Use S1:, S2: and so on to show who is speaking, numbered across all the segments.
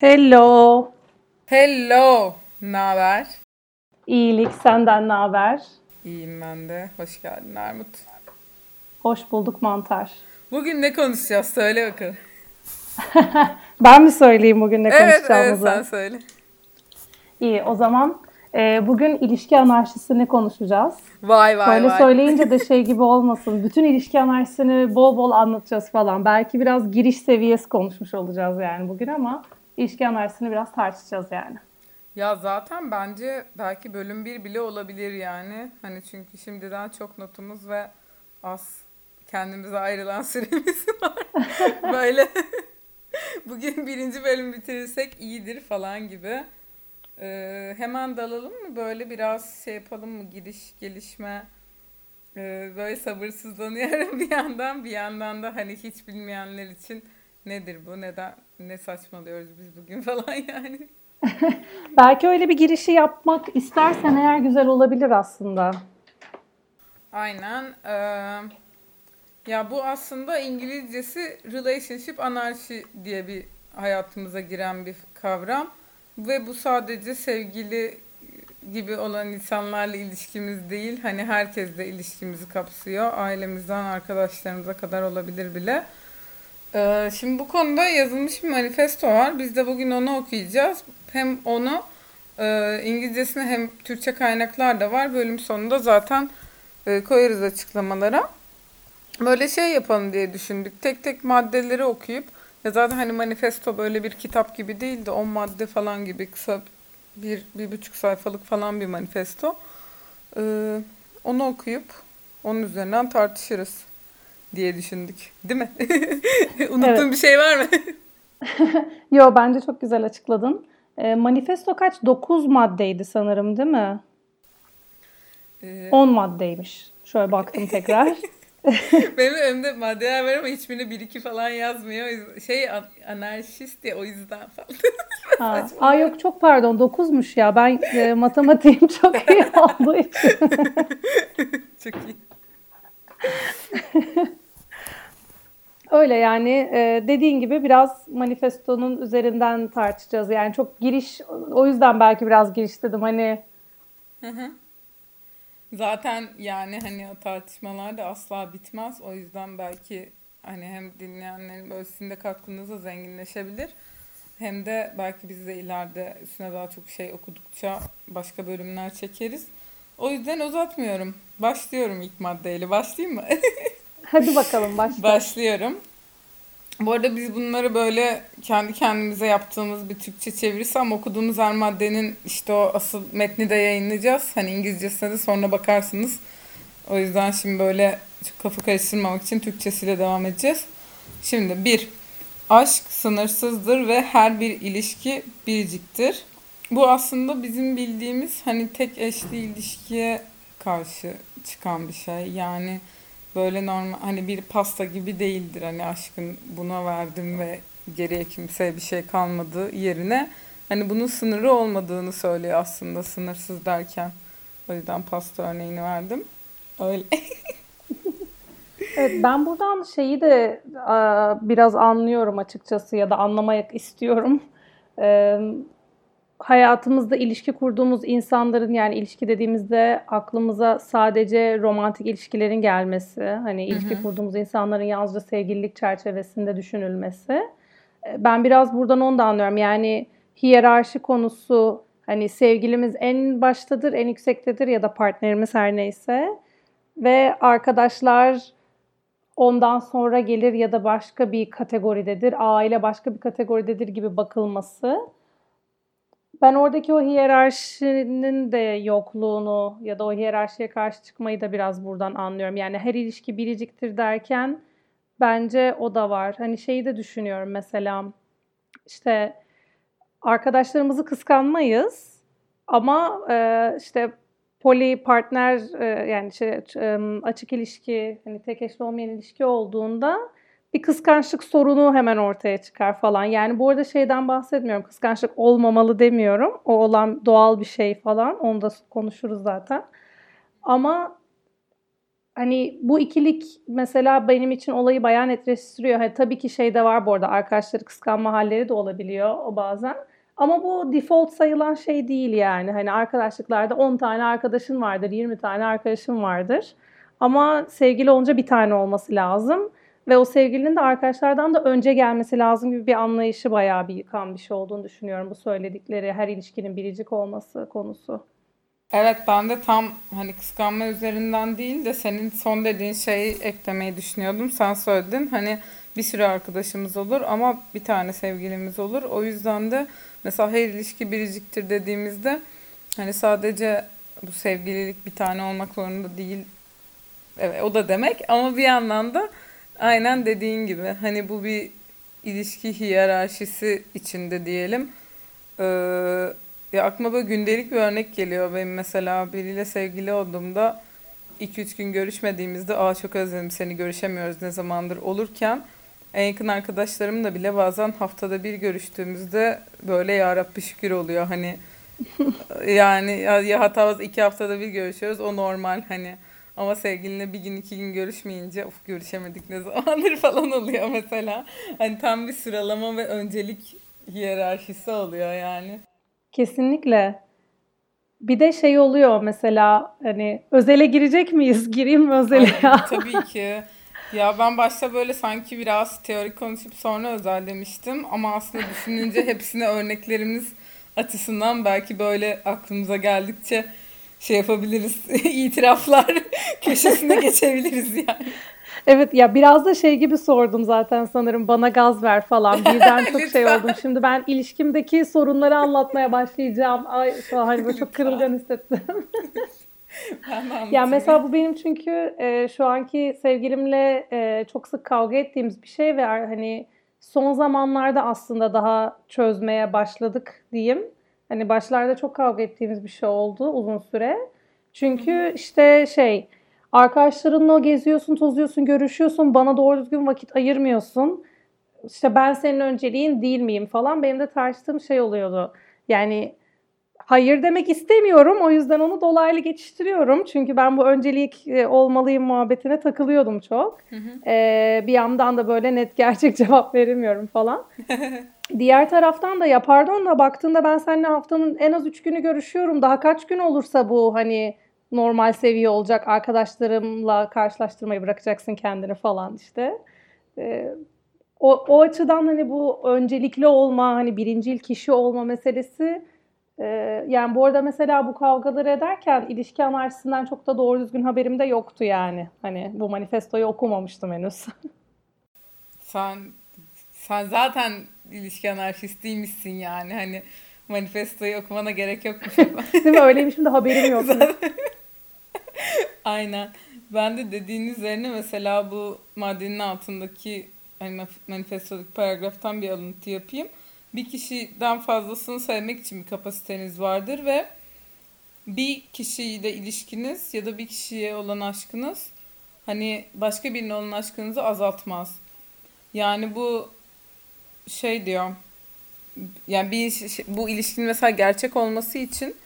S1: Hello.
S2: Hello. Ne haber?
S1: İyilik senden ne haber?
S2: İyiyim ben de. Hoş geldin Armut.
S1: Hoş bulduk mantar.
S2: Bugün ne konuşacağız? Söyle bakalım.
S1: ben mi söyleyeyim bugün ne
S2: Evet, evet
S1: konuşacağımızı?
S2: sen söyle.
S1: İyi o zaman e, bugün ilişki anarşisini konuşacağız.
S2: Vay vay
S1: Böyle
S2: vay.
S1: söyleyince de şey gibi olmasın. Bütün ilişki anarşisini bol bol anlatacağız falan. Belki biraz giriş seviyesi konuşmuş olacağız yani bugün ama ilişki anarşisini biraz tartışacağız yani.
S2: Ya zaten bence belki bölüm bir bile olabilir yani. Hani çünkü şimdiden çok notumuz ve az kendimize ayrılan süremiz var. Böyle bugün birinci bölüm bitirirsek iyidir falan gibi. Ee, hemen dalalım mı? Böyle biraz şey yapalım mı? Giriş, gelişme. Ee, böyle sabırsızlanıyorum bir yandan. Bir yandan da hani hiç bilmeyenler için nedir bu? Neden ne saçmalıyoruz biz bugün falan yani.
S1: Belki öyle bir girişi yapmak istersen eğer güzel olabilir aslında.
S2: Aynen. Eee, ya bu aslında İngilizcesi relationship anarşi diye bir hayatımıza giren bir kavram. Ve bu sadece sevgili gibi olan insanlarla ilişkimiz değil. Hani herkesle ilişkimizi kapsıyor. Ailemizden arkadaşlarımıza kadar olabilir bile. Eee, şimdi bu konuda yazılmış bir manifesto var. Biz de bugün onu okuyacağız. Hem onu eee İngilizcesine hem Türkçe kaynaklar da var. Bölüm sonunda zaten e, koyarız açıklamalara. Böyle şey yapalım diye düşündük. Tek tek maddeleri okuyup ya zaten hani manifesto böyle bir kitap gibi değil de 10 madde falan gibi kısa bir, bir buçuk sayfalık falan bir manifesto. Ee, onu okuyup onun üzerinden tartışırız diye düşündük. Değil mi? Unuttuğum
S1: Evet.
S2: bir şey var mı?
S1: Yo bence çok güzel açıkladın. E, manifesto kaç? 9 maddeydi sanırım değil mi?
S2: Ee,
S1: 10 maddeymiş. Şöyle baktım tekrar.
S2: benim önümde maddeler var ama hiçbirine bir iki falan yazmıyor. Şey an- anarşist ya o yüzden falan.
S1: Ha. Aa yok çok pardon 9'muş ya. Ben e, matematiğim çok iyi olduğu için.
S2: Çok iyi.
S1: Öyle yani e, dediğin gibi biraz manifestonun üzerinden tartışacağız. Yani çok giriş o yüzden belki biraz giriş dedim. Hani
S2: Zaten yani hani o tartışmalar da asla bitmez. O yüzden belki hani hem dinleyenlerin böyle sizin de zenginleşebilir. Hem de belki biz de ileride üstüne daha çok şey okudukça başka bölümler çekeriz. O yüzden uzatmıyorum. Başlıyorum ilk maddeyle. Başlayayım mı?
S1: hadi bakalım başla.
S2: Başlıyorum. Bu arada biz bunları böyle kendi kendimize yaptığımız bir Türkçe çevirisi ama okuduğumuz her maddenin işte o asıl metni de yayınlayacağız. Hani İngilizcesine de sonra bakarsınız. O yüzden şimdi böyle çok kafa karıştırmamak için Türkçesiyle devam edeceğiz. Şimdi bir, aşk sınırsızdır ve her bir ilişki biriciktir. Bu aslında bizim bildiğimiz hani tek eşli ilişkiye karşı çıkan bir şey. Yani böyle normal hani bir pasta gibi değildir hani aşkın buna verdim ve geriye kimseye bir şey kalmadığı yerine hani bunun sınırı olmadığını söylüyor aslında sınırsız derken. O yüzden pasta örneğini verdim. Öyle.
S1: Evet, ben buradan şeyi de biraz anlıyorum açıkçası ya da anlamak istiyorum. Hayatımızda ilişki kurduğumuz insanların yani ilişki dediğimizde aklımıza sadece romantik ilişkilerin gelmesi, hani ilişki kurduğumuz insanların yalnızca sevgililik çerçevesinde düşünülmesi. Ben biraz buradan onu da anlıyorum. Yani hiyerarşi konusu hani sevgilimiz en baştadır, en yüksektedir ya da partnerimiz her neyse ve arkadaşlar ondan sonra gelir ya da başka bir kategoridedir, aile başka bir kategoridedir gibi bakılması. Ben oradaki o hiyerarşinin de yokluğunu ya da o hiyerarşiye karşı çıkmayı da biraz buradan anlıyorum. Yani her ilişki biriciktir derken bence o da var. Hani şeyi de düşünüyorum mesela işte arkadaşlarımızı kıskanmayız ama e, işte poli partner e, yani şey, açık ilişki hani tek eşli olmayan ilişki olduğunda bir kıskançlık sorunu hemen ortaya çıkar falan. Yani bu arada şeyden bahsetmiyorum. Kıskançlık olmamalı demiyorum. O olan doğal bir şey falan. Onu da konuşuruz zaten. Ama hani bu ikilik mesela benim için olayı bayağı netleştiriyor. Hani tabii ki şey de var bu arada arkadaşları kıskanma halleri de olabiliyor o bazen. Ama bu default sayılan şey değil yani. Hani arkadaşlıklarda 10 tane arkadaşın vardır, 20 tane arkadaşın vardır. Ama sevgili olunca bir tane olması lazım. Ve o sevgilinin de arkadaşlardan da önce gelmesi lazım gibi bir anlayışı bayağı bir yıkan bir şey olduğunu düşünüyorum. Bu söyledikleri her ilişkinin biricik olması konusu.
S2: Evet ben de tam hani kıskanma üzerinden değil de senin son dediğin şeyi eklemeyi düşünüyordum. Sen söyledin hani bir sürü arkadaşımız olur ama bir tane sevgilimiz olur. O yüzden de mesela her ilişki biriciktir dediğimizde hani sadece bu sevgililik bir tane olmak zorunda değil. Evet o da demek ama bir yandan da aynen dediğin gibi. Hani bu bir ilişki hiyerarşisi içinde diyelim. Ee, ya aklıma böyle gündelik bir örnek geliyor. Benim mesela biriyle sevgili olduğumda 2-3 gün görüşmediğimizde aa çok özledim seni görüşemiyoruz ne zamandır? olurken en yakın arkadaşlarımla bile bazen haftada bir görüştüğümüzde böyle ya Rabbi şükür oluyor. Hani yani ya, ya hatta iki haftada bir görüşüyoruz. O normal hani ama sevgilinle bir gün iki gün görüşmeyince of görüşemedik ne zamandır falan oluyor mesela. Hani tam bir sıralama ve öncelik hiyerarşisi oluyor yani.
S1: Kesinlikle. Bir de şey oluyor mesela hani özele girecek miyiz? Gireyim mi özele ya?
S2: tabii ki. Ya ben başta böyle sanki biraz teorik konuşup sonra özel demiştim ama aslında düşününce hepsine örneklerimiz açısından belki böyle aklımıza geldikçe şey yapabiliriz. itiraflar köşesine geçebiliriz yani.
S1: Evet ya biraz da şey gibi sordum zaten sanırım bana gaz ver falan. Birden çok şey oldum. Şimdi ben ilişkimdeki sorunları anlatmaya başlayacağım. Ay hani böyle çok kırılgan hissettim. ya mesela bu benim çünkü e, şu anki sevgilimle e, çok sık kavga ettiğimiz bir şey ve hani son zamanlarda aslında daha çözmeye başladık diyeyim. Hani başlarda çok kavga ettiğimiz bir şey oldu uzun süre. Çünkü işte şey Arkadaşlarınla geziyorsun, tozuyorsun, görüşüyorsun. Bana doğru düzgün vakit ayırmıyorsun. İşte ben senin önceliğin değil miyim falan. Benim de tartıştığım şey oluyordu. Yani hayır demek istemiyorum. O yüzden onu dolaylı geçiştiriyorum. Çünkü ben bu öncelik e, olmalıyım muhabbetine takılıyordum çok. Hı hı. Ee, bir yandan da böyle net gerçek cevap veremiyorum falan. Diğer taraftan da ya pardon da baktığında ben seninle haftanın en az 3 günü görüşüyorum. Daha kaç gün olursa bu hani normal seviye olacak. Arkadaşlarımla karşılaştırmayı bırakacaksın kendini falan işte. Ee, o, o açıdan hani bu öncelikli olma, hani birincil kişi olma meselesi yani bu arada mesela bu kavgaları ederken ilişki anarşisinden çok da doğru düzgün haberim de yoktu yani. Hani bu manifestoyu okumamıştım henüz.
S2: sen sen zaten ilişki anarşistiymişsin yani hani manifestoyu okumana gerek yokmuş.
S1: Değil mi? Öyleymişim de haberim yok.
S2: Aynen. Ben de dediğin üzerine mesela bu maddenin altındaki hani manifestodaki paragraftan bir alıntı yapayım. Bir kişiden fazlasını sevmek için bir kapasiteniz vardır ve bir kişiyle ilişkiniz ya da bir kişiye olan aşkınız hani başka birine olan aşkınızı azaltmaz. Yani bu şey diyor yani bir bu ilişkinin mesela gerçek olması için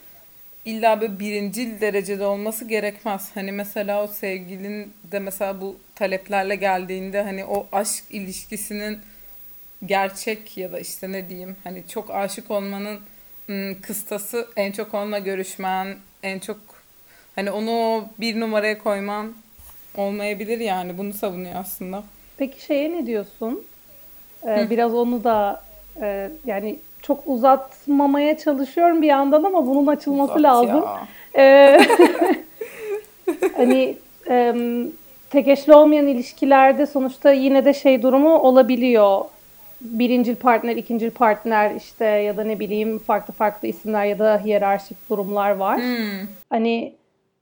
S2: illa böyle birincil derecede olması gerekmez. Hani mesela o sevgilin de mesela bu taleplerle geldiğinde hani o aşk ilişkisinin gerçek ya da işte ne diyeyim hani çok aşık olmanın kıstası en çok onunla görüşmen, en çok hani onu bir numaraya koyman olmayabilir yani bunu savunuyor aslında.
S1: Peki şeye ne diyorsun? Ee, biraz onu da e, yani çok uzatmamaya çalışıyorum bir yandan ama bunun açılması Uzat lazım. Ee, hani e, tek eşli olmayan ilişkilerde sonuçta yine de şey durumu olabiliyor. Birincil partner, ikincil partner işte ya da ne bileyim farklı farklı isimler ya da hiyerarşik durumlar var. Hmm. Hani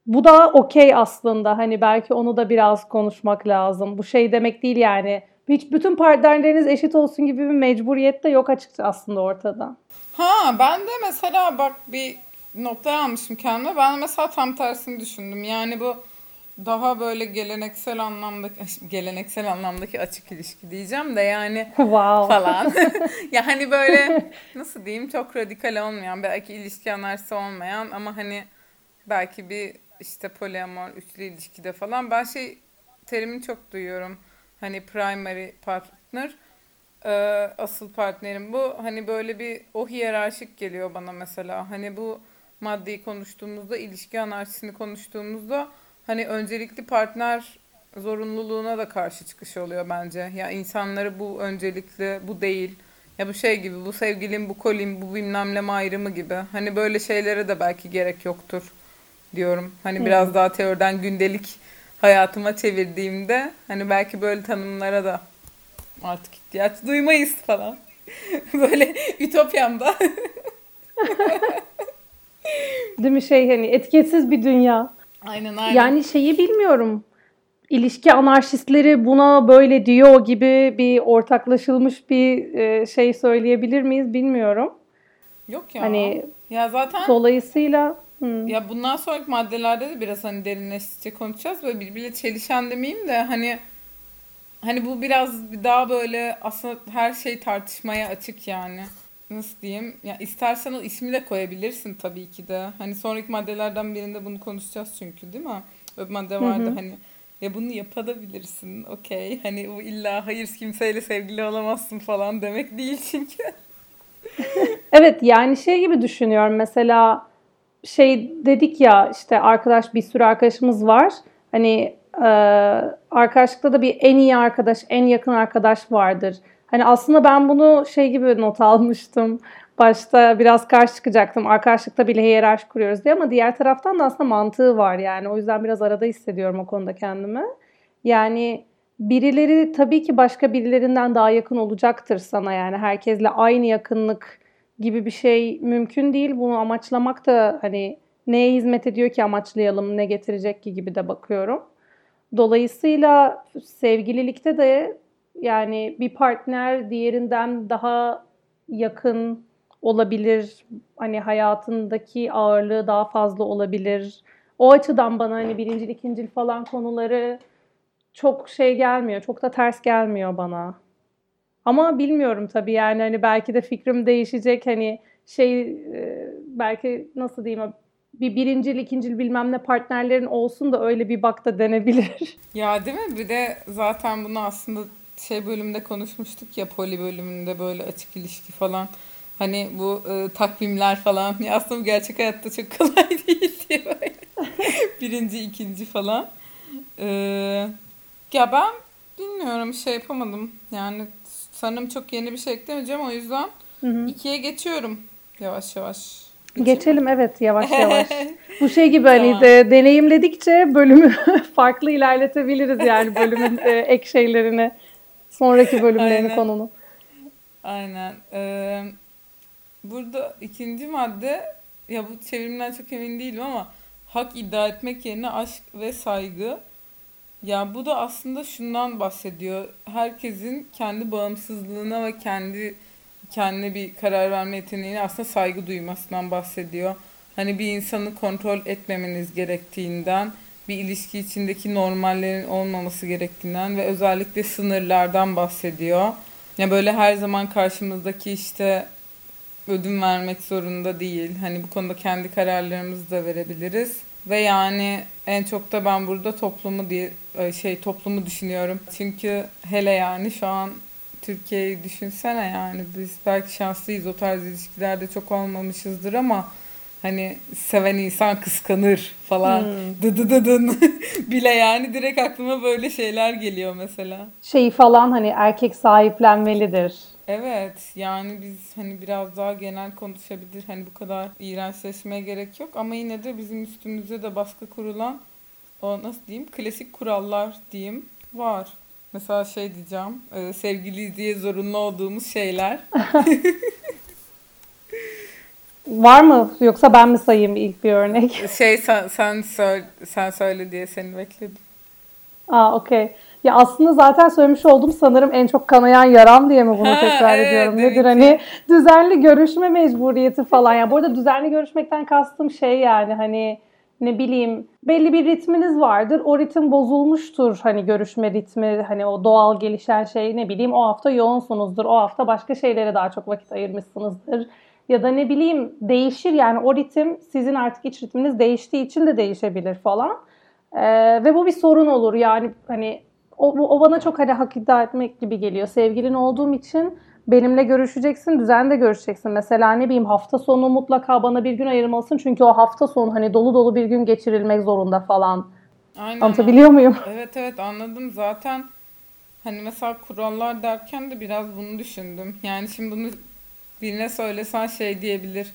S1: bu da okey aslında. Hani belki onu da biraz konuşmak lazım. Bu şey demek değil yani hiç bütün partnerleriniz eşit olsun gibi bir mecburiyet de yok açıkça aslında ortada.
S2: Ha ben de mesela bak bir nokta almışım kendime. Ben mesela tam tersini düşündüm. Yani bu daha böyle geleneksel anlamdaki geleneksel anlamdaki açık ilişki diyeceğim de yani
S1: wow.
S2: falan. ya hani böyle nasıl diyeyim çok radikal olmayan belki ilişki anarşisi olmayan ama hani belki bir işte poliamor, üçlü ilişkide falan ben şey terimini çok duyuyorum. Hani primary partner e, asıl partnerim bu. Hani böyle bir o hiyerarşik geliyor bana mesela. Hani bu maddeyi konuştuğumuzda, ilişki anarşisini konuştuğumuzda hani öncelikli partner zorunluluğuna da karşı çıkış oluyor bence. Ya insanları bu öncelikli, bu değil. Ya bu şey gibi, bu sevgilim, bu kolim, bu bilmem ayrımı gibi. Hani böyle şeylere de belki gerek yoktur diyorum. Hani hmm. biraz daha teoriden gündelik hayatıma çevirdiğimde hani belki böyle tanımlara da artık ihtiyaç duymayız falan. böyle ütopyamda.
S1: Değil mi şey hani etiketsiz bir dünya.
S2: Aynen aynen.
S1: Yani şeyi bilmiyorum. İlişki anarşistleri buna böyle diyor gibi bir ortaklaşılmış bir e, şey söyleyebilir miyiz bilmiyorum.
S2: Yok ya. Hani ya zaten
S1: dolayısıyla
S2: Hmm. Ya bundan sonraki maddelerde de biraz hani derinleştikçe konuşacağız. Böyle birbiriyle çelişen demeyeyim de hani hani bu biraz daha böyle aslında her şey tartışmaya açık yani. Nasıl diyeyim? Ya istersen o ismi de koyabilirsin tabii ki de. Hani sonraki maddelerden birinde bunu konuşacağız çünkü değil mi? Öbür madde vardı hı hani ya bunu yapabilirsin. Okey. Hani bu illa hayır kimseyle sevgili olamazsın falan demek değil çünkü.
S1: evet yani şey gibi düşünüyorum mesela şey dedik ya işte arkadaş bir sürü arkadaşımız var. Hani e, arkadaşlıkta da bir en iyi arkadaş, en yakın arkadaş vardır. Hani aslında ben bunu şey gibi not almıştım. Başta biraz karşı çıkacaktım. Arkadaşlıkta bile hiyerarşi kuruyoruz diye ama diğer taraftan da aslında mantığı var yani. O yüzden biraz arada hissediyorum o konuda kendimi. Yani birileri tabii ki başka birilerinden daha yakın olacaktır sana yani. Herkesle aynı yakınlık gibi bir şey mümkün değil. Bunu amaçlamak da hani neye hizmet ediyor ki amaçlayalım, ne getirecek ki gibi de bakıyorum. Dolayısıyla sevgililikte de yani bir partner diğerinden daha yakın olabilir. Hani hayatındaki ağırlığı daha fazla olabilir. O açıdan bana hani birincil, ikincil falan konuları çok şey gelmiyor. Çok da ters gelmiyor bana. Ama bilmiyorum tabii yani hani belki de fikrim değişecek hani şey e, belki nasıl diyeyim bir birincil, ikincil bilmem ne partnerlerin olsun da öyle bir bak da denebilir.
S2: Ya değil mi? Bir de zaten bunu aslında şey bölümde konuşmuştuk ya poli bölümünde böyle açık ilişki falan. Hani bu e, takvimler falan ya aslında gerçek hayatta çok kolay değil diye böyle. Birinci, ikinci falan. E, ya ben bilmiyorum şey yapamadım. Yani sanırım çok yeni bir şey eklemeyeceğim o yüzden hı hı. ikiye geçiyorum yavaş yavaş.
S1: Geçelim evet yavaş yavaş. Bu şey gibi hani tamam. de, deneyimledikçe bölümü farklı ilerletebiliriz yani bölümün e, ek şeylerini. Sonraki bölümlerini Aynen. konunun.
S2: Aynen. Ee, burada ikinci madde ya bu çevirimden çok emin değilim ama hak iddia etmek yerine aşk ve saygı. Ya bu da aslında şundan bahsediyor. Herkesin kendi bağımsızlığına ve kendi kendine bir karar verme yeteneğine aslında saygı duymasından bahsediyor. Hani bir insanı kontrol etmemeniz gerektiğinden, bir ilişki içindeki normallerin olmaması gerektiğinden ve özellikle sınırlardan bahsediyor. Ya böyle her zaman karşımızdaki işte ödün vermek zorunda değil. Hani bu konuda kendi kararlarımızı da verebiliriz. Ve yani en çok da ben burada toplumu diye şey toplumu düşünüyorum. Çünkü hele yani şu an Türkiye'yi düşünsene yani biz belki şanslıyız o tarz ilişkilerde çok olmamışızdır ama hani seven insan kıskanır falan hmm. dı dı dı bile yani direkt aklıma böyle şeyler geliyor mesela.
S1: Şeyi falan hani erkek sahiplenmelidir.
S2: Evet yani biz hani biraz daha genel konuşabilir hani bu kadar iğrençleşmeye gerek yok ama yine de bizim üstümüze de baskı kurulan o nasıl diyeyim klasik kurallar diyeyim var. Mesela şey diyeceğim sevgili diye zorunlu olduğumuz şeyler.
S1: var mı yoksa ben mi sayayım ilk bir örnek?
S2: Şey sen sen söyle, sen söyle diye seni bekledim.
S1: Aa okey. Ya aslında zaten söylemiş oldum sanırım en çok kanayan yaram diye mi bunu ha, tekrar evet, ediyorum? Nedir evet. hani düzenli görüşme mecburiyeti falan. Ya bu arada düzenli görüşmekten kastım şey yani hani ne bileyim belli bir ritminiz vardır. O ritim bozulmuştur. Hani görüşme ritmi, hani o doğal gelişen şey ne bileyim o hafta yoğunsunuzdur. O hafta başka şeylere daha çok vakit ayırmışsınızdır. Ya da ne bileyim değişir yani o ritim sizin artık iç ritminiz değiştiği için de değişebilir falan. Ee, ve bu bir sorun olur yani hani o, o bana çok hani hak iddia etmek gibi geliyor. Sevgilin olduğum için benimle görüşeceksin, düzenli görüşeceksin. Mesela ne bileyim hafta sonu mutlaka bana bir gün ayırmalısın. Çünkü o hafta sonu hani dolu dolu bir gün geçirilmek zorunda falan. Aynen. Anlatabiliyor muyum?
S2: Evet evet anladım. Zaten hani mesela kurallar derken de biraz bunu düşündüm. Yani şimdi bunu birine söylesen şey diyebilir.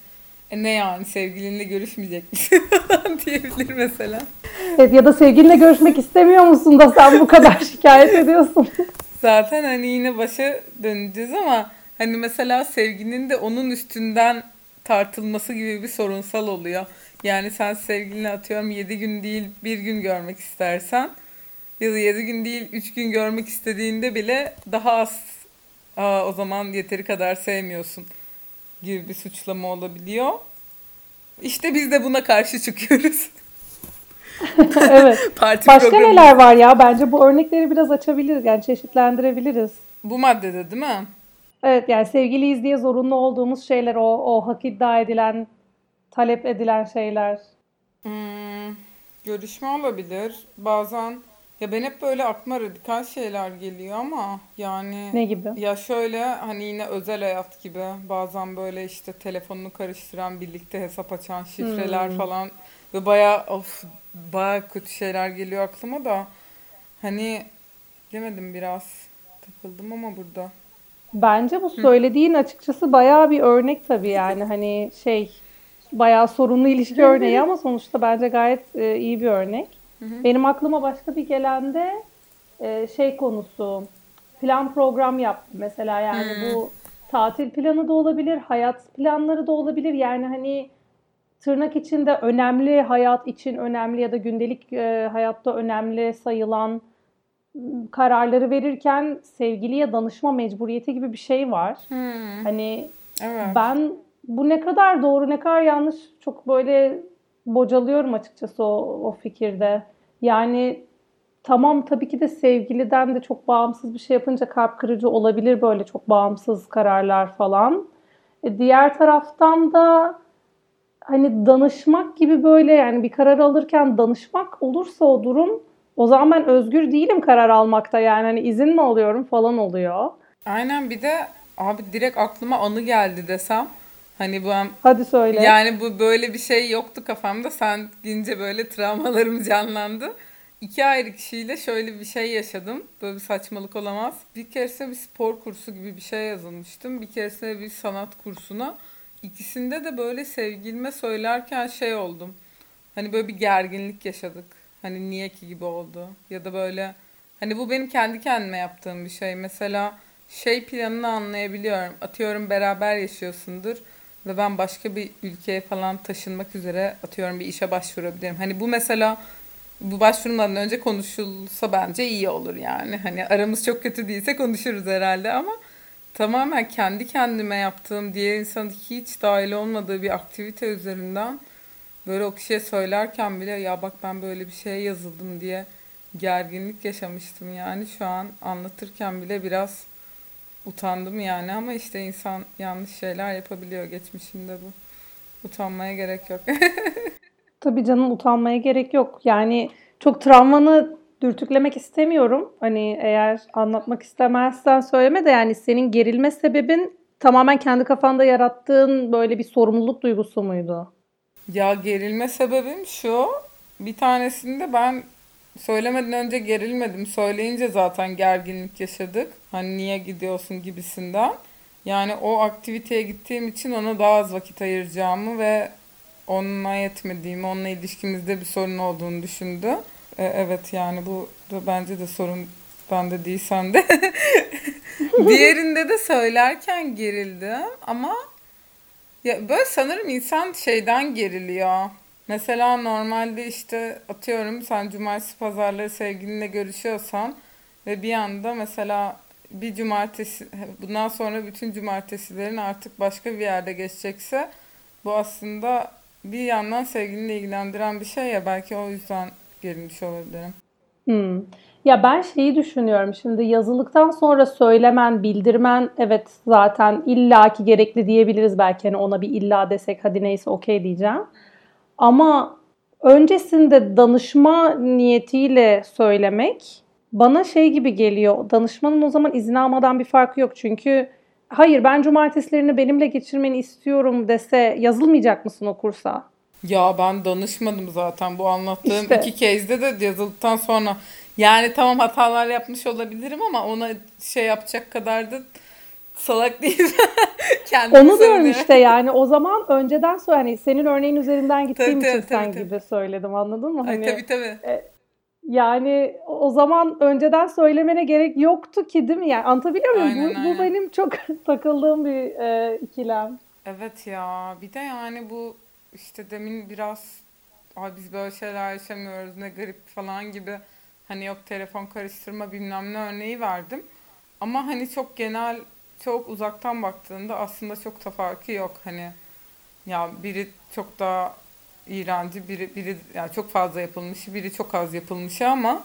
S2: E ne yani sevgilinle görüşmeyecek misin diyebilir mesela.
S1: Evet ya da sevgilinle görüşmek istemiyor musun da sen bu kadar şikayet ediyorsun.
S2: Zaten hani yine başa döneceğiz ama hani mesela sevginin de onun üstünden tartılması gibi bir sorunsal oluyor. Yani sen sevgilini atıyorum 7 gün değil bir gün görmek istersen ya da 7 gün değil 3 gün görmek istediğinde bile daha az Aa, o zaman yeteri kadar sevmiyorsun gibi bir suçlama olabiliyor. İşte biz de buna karşı çıkıyoruz.
S1: evet. Parti Başka programı. neler var ya? Bence bu örnekleri biraz açabiliriz. Yani çeşitlendirebiliriz.
S2: Bu maddede değil mi?
S1: Evet yani sevgiliyiz diye zorunlu olduğumuz şeyler o, o hak iddia edilen, talep edilen şeyler.
S2: Hmm, görüşme olabilir. Bazen ya ben hep böyle aklıma radikal şeyler geliyor ama yani
S1: Ne gibi?
S2: ya şöyle hani yine özel hayat gibi bazen böyle işte telefonunu karıştıran birlikte hesap açan şifreler Hmm. falan ve baya of baya kötü şeyler geliyor aklıma da hani demedim biraz takıldım ama burada.
S1: Bence bu söylediğin açıkçası bayağı bir örnek tabii yani hani şey bayağı sorunlu ilişki örneği ama sonuçta bence gayet e, iyi bir örnek. Hı hı. Benim aklıma başka bir gelen de e, şey konusu plan program yaptı mesela yani hı. bu tatil planı da olabilir, hayat planları da olabilir. Yani hani tırnak içinde önemli, hayat için önemli ya da gündelik e, hayatta önemli sayılan kararları verirken sevgiliye danışma mecburiyeti gibi bir şey var. Hmm. Hani evet. ben bu ne kadar doğru ne kadar yanlış çok böyle bocalıyorum açıkçası o, o fikirde. Yani tamam tabii ki de sevgiliden de çok bağımsız bir şey yapınca kalp kırıcı olabilir böyle çok bağımsız kararlar falan. E, diğer taraftan da hani danışmak gibi böyle yani bir karar alırken danışmak olursa o durum o zaman ben özgür değilim karar almakta yani hani izin mi alıyorum falan oluyor.
S2: Aynen bir de abi direkt aklıma anı geldi desem. Hani bu
S1: Hadi söyle.
S2: Yani bu böyle bir şey yoktu kafamda. Sen gince böyle travmalarım canlandı. İki ayrı kişiyle şöyle bir şey yaşadım. Böyle bir saçmalık olamaz. Bir keresinde bir spor kursu gibi bir şey yazılmıştım. Bir keresinde bir sanat kursuna. İkisinde de böyle sevgilime söylerken şey oldum. Hani böyle bir gerginlik yaşadık. Hani niye ki gibi oldu. Ya da böyle hani bu benim kendi kendime yaptığım bir şey. Mesela şey planını anlayabiliyorum. Atıyorum beraber yaşıyorsundur ve ben başka bir ülkeye falan taşınmak üzere atıyorum bir işe başvurabilirim. Hani bu mesela bu başvurmadan önce konuşulsa bence iyi olur yani. Hani aramız çok kötü değilse konuşuruz herhalde ama tamamen kendi kendime yaptığım diğer insanın hiç dahil olmadığı bir aktivite üzerinden böyle o kişiye söylerken bile ya bak ben böyle bir şeye yazıldım diye gerginlik yaşamıştım yani şu an anlatırken bile biraz utandım yani ama işte insan yanlış şeyler yapabiliyor geçmişinde bu. Utanmaya gerek yok.
S1: Tabii canım utanmaya gerek yok. Yani çok travmanı dürtüklemek istemiyorum. Hani eğer anlatmak istemezsen söyleme de yani senin gerilme sebebin tamamen kendi kafanda yarattığın böyle bir sorumluluk duygusu muydu?
S2: Ya gerilme sebebim şu. Bir tanesinde ben söylemeden önce gerilmedim. Söyleyince zaten gerginlik yaşadık. Hani niye gidiyorsun gibisinden. Yani o aktiviteye gittiğim için ona daha az vakit ayıracağımı ve onunla yetmediğimi, onunla ilişkimizde bir sorun olduğunu düşündü. E, evet yani bu da bence de sorun bende değil sende. Diğerinde de söylerken gerildim ama ya böyle sanırım insan şeyden geriliyor. Mesela normalde işte atıyorum sen cumartesi pazarları sevgilinle görüşüyorsan ve bir anda mesela bir cumartesi bundan sonra bütün cumartesilerin artık başka bir yerde geçecekse bu aslında bir yandan sevgilinle ilgilendiren bir şey ya belki o yüzden gerilmiş olabilirim.
S1: Hmm. Ya ben şeyi düşünüyorum şimdi yazılıktan sonra söylemen, bildirmen evet zaten illaki gerekli diyebiliriz belki hani ona bir illa desek hadi neyse okey diyeceğim. Ama öncesinde danışma niyetiyle söylemek bana şey gibi geliyor. Danışmanın o zaman izin almadan bir farkı yok. Çünkü hayır ben cumartesilerini benimle geçirmeni istiyorum dese yazılmayacak mısın o kursa?
S2: Ya ben danışmadım zaten bu anlattığım
S1: İşte.
S2: iki kezde de yazıldıktan sonra. Yani tamam hatalar yapmış olabilirim ama ona şey yapacak kadar da salak. Kendimi
S1: Onu diyorum işte yani o zaman önceden söyle hani senin örneğin üzerinden gittiğim
S2: Tabii,
S1: için
S2: tabii,
S1: sen
S2: tabii,
S1: gibi söyledim anladın mı?
S2: Ay,
S1: Hani
S2: tabii tabii.
S1: yani o zaman önceden söylemene gerek yoktu ki değil mi? Yani anlatabiliyor muyum?
S2: Aynen,
S1: bu, bu
S2: aynen.
S1: benim çok takıldığım bir e, ikilem.
S2: Evet ya bir de yani bu işte demin biraz Ay biz böyle şeyler yaşamıyoruz ne garip falan gibi hani yok telefon karıştırma bilmem ne örneği verdim. Ama hani çok genel çok uzaktan baktığında aslında çok da farkı yok hani ya biri çok daha iğrenci biri biri yani çok fazla yapılmış biri çok az yapılmış ama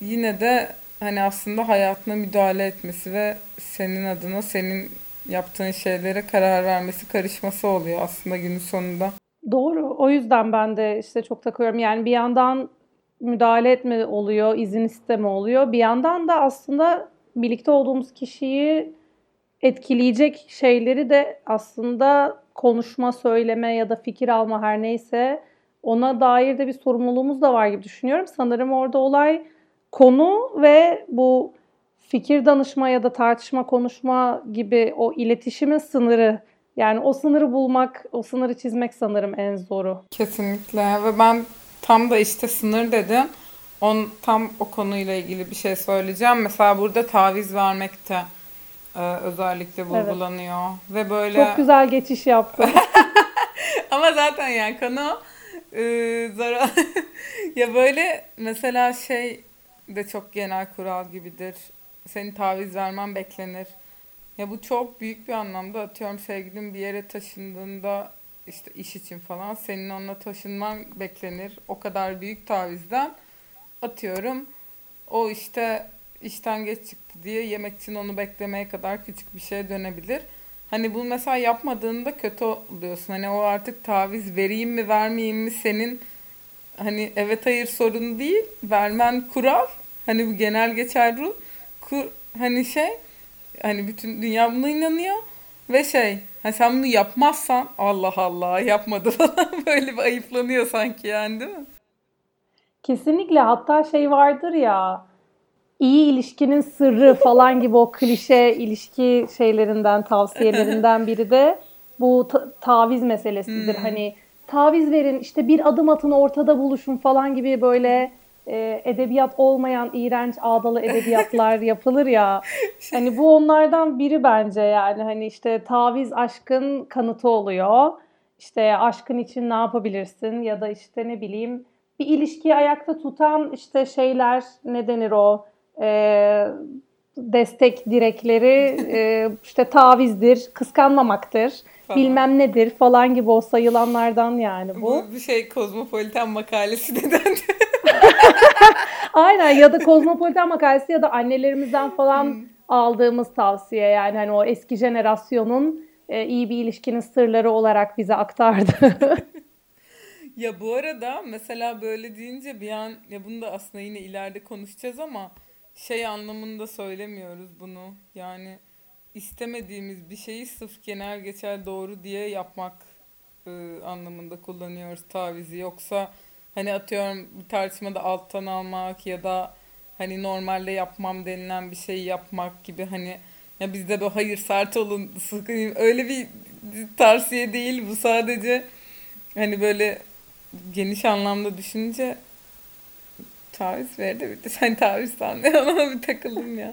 S2: yine de hani aslında hayatına müdahale etmesi ve senin adına senin yaptığın şeylere karar vermesi, karışması oluyor aslında günün sonunda.
S1: Doğru. O yüzden ben de işte çok takıyorum. Yani bir yandan müdahale etme oluyor, izin isteme oluyor. Bir yandan da aslında birlikte olduğumuz kişiyi etkileyecek şeyleri de aslında konuşma, söyleme ya da fikir alma her neyse ona dair de bir sorumluluğumuz da var gibi düşünüyorum. Sanırım orada olay konu ve bu fikir danışma ya da tartışma, konuşma gibi o iletişimin sınırı. Yani o sınırı bulmak, o sınırı çizmek sanırım en zoru.
S2: Kesinlikle ve ben tam da işte sınır dedim. On, tam o konuyla ilgili bir şey söyleyeceğim. Mesela burada taviz vermek de e, özellikle
S1: Evet.
S2: vurgulanıyor. Ve böyle
S1: Çok güzel geçiş yaptın.
S2: Ama zaten yani konu e, zarar. ya böyle mesela şey de çok genel kural gibidir. Senin taviz vermen beklenir. Ya bu çok büyük bir anlamda atıyorum sevgilin bir yere taşındığında işte iş için falan senin onunla taşınman beklenir. O kadar büyük tavizden atıyorum o işte işten geç çıktı diye yemek için onu beklemeye kadar küçük bir şeye dönebilir. Hani bunu mesela yapmadığında kötü oluyorsun. Hani o artık taviz vereyim mi vermeyeyim mi senin hani evet hayır sorun değil. Vermen kural. Hani bu genel geçer ruh. Kur, hani şey hani bütün dünya buna inanıyor ve şey hani sen bunu yapmazsan Allah Allah yapmadı böyle bir ayıplanıyor sanki yani değil mi?
S1: Kesinlikle hatta şey vardır ya iyi ilişkinin sırrı falan gibi o klişe ilişki şeylerinden tavsiyelerinden biri de bu ta- taviz meselesidir.
S2: Hmm.
S1: Hani taviz verin işte bir adım atın ortada buluşun falan gibi böyle e, edebiyat olmayan iğrenç ağdalı edebiyatlar yapılır ya. Hani bu onlardan biri bence yani hani işte taviz aşkın kanıtı oluyor. İşte aşkın için ne yapabilirsin ya da işte ne bileyim bir ilişkiyi ayakta tutan işte şeyler ne denir o Ee, destek direkleri e, işte tavizdir, kıskanmamaktır,
S2: Falan.
S1: bilmem nedir falan gibi o sayılanlardan yani bu.
S2: Bu bir şey kozmopolitan makalesi neden?
S1: Aynen ya da kozmopolitan makalesi ya da annelerimizden falan aldığımız tavsiye yani hani o eski jenerasyonun e, iyi bir ilişkinin sırları olarak bize aktardı.
S2: Ya bu arada mesela böyle deyince bir an ya bunu da aslında yine ileride konuşacağız ama şey anlamında söylemiyoruz bunu. Yani istemediğimiz bir şeyi sırf genel geçer doğru diye yapmak e, anlamında kullanıyoruz tavizi. Yoksa hani atıyorum bir tartışmada alttan almak ya da hani normalde yapmam denilen bir şeyi yapmak gibi hani ya bizde böyle hayır sert olun sıkayım öyle bir tavsiye değil bu sadece hani böyle geniş anlamda düşününce taviz verdi bir de sen taviz sanıyor ona bir takıldım ya.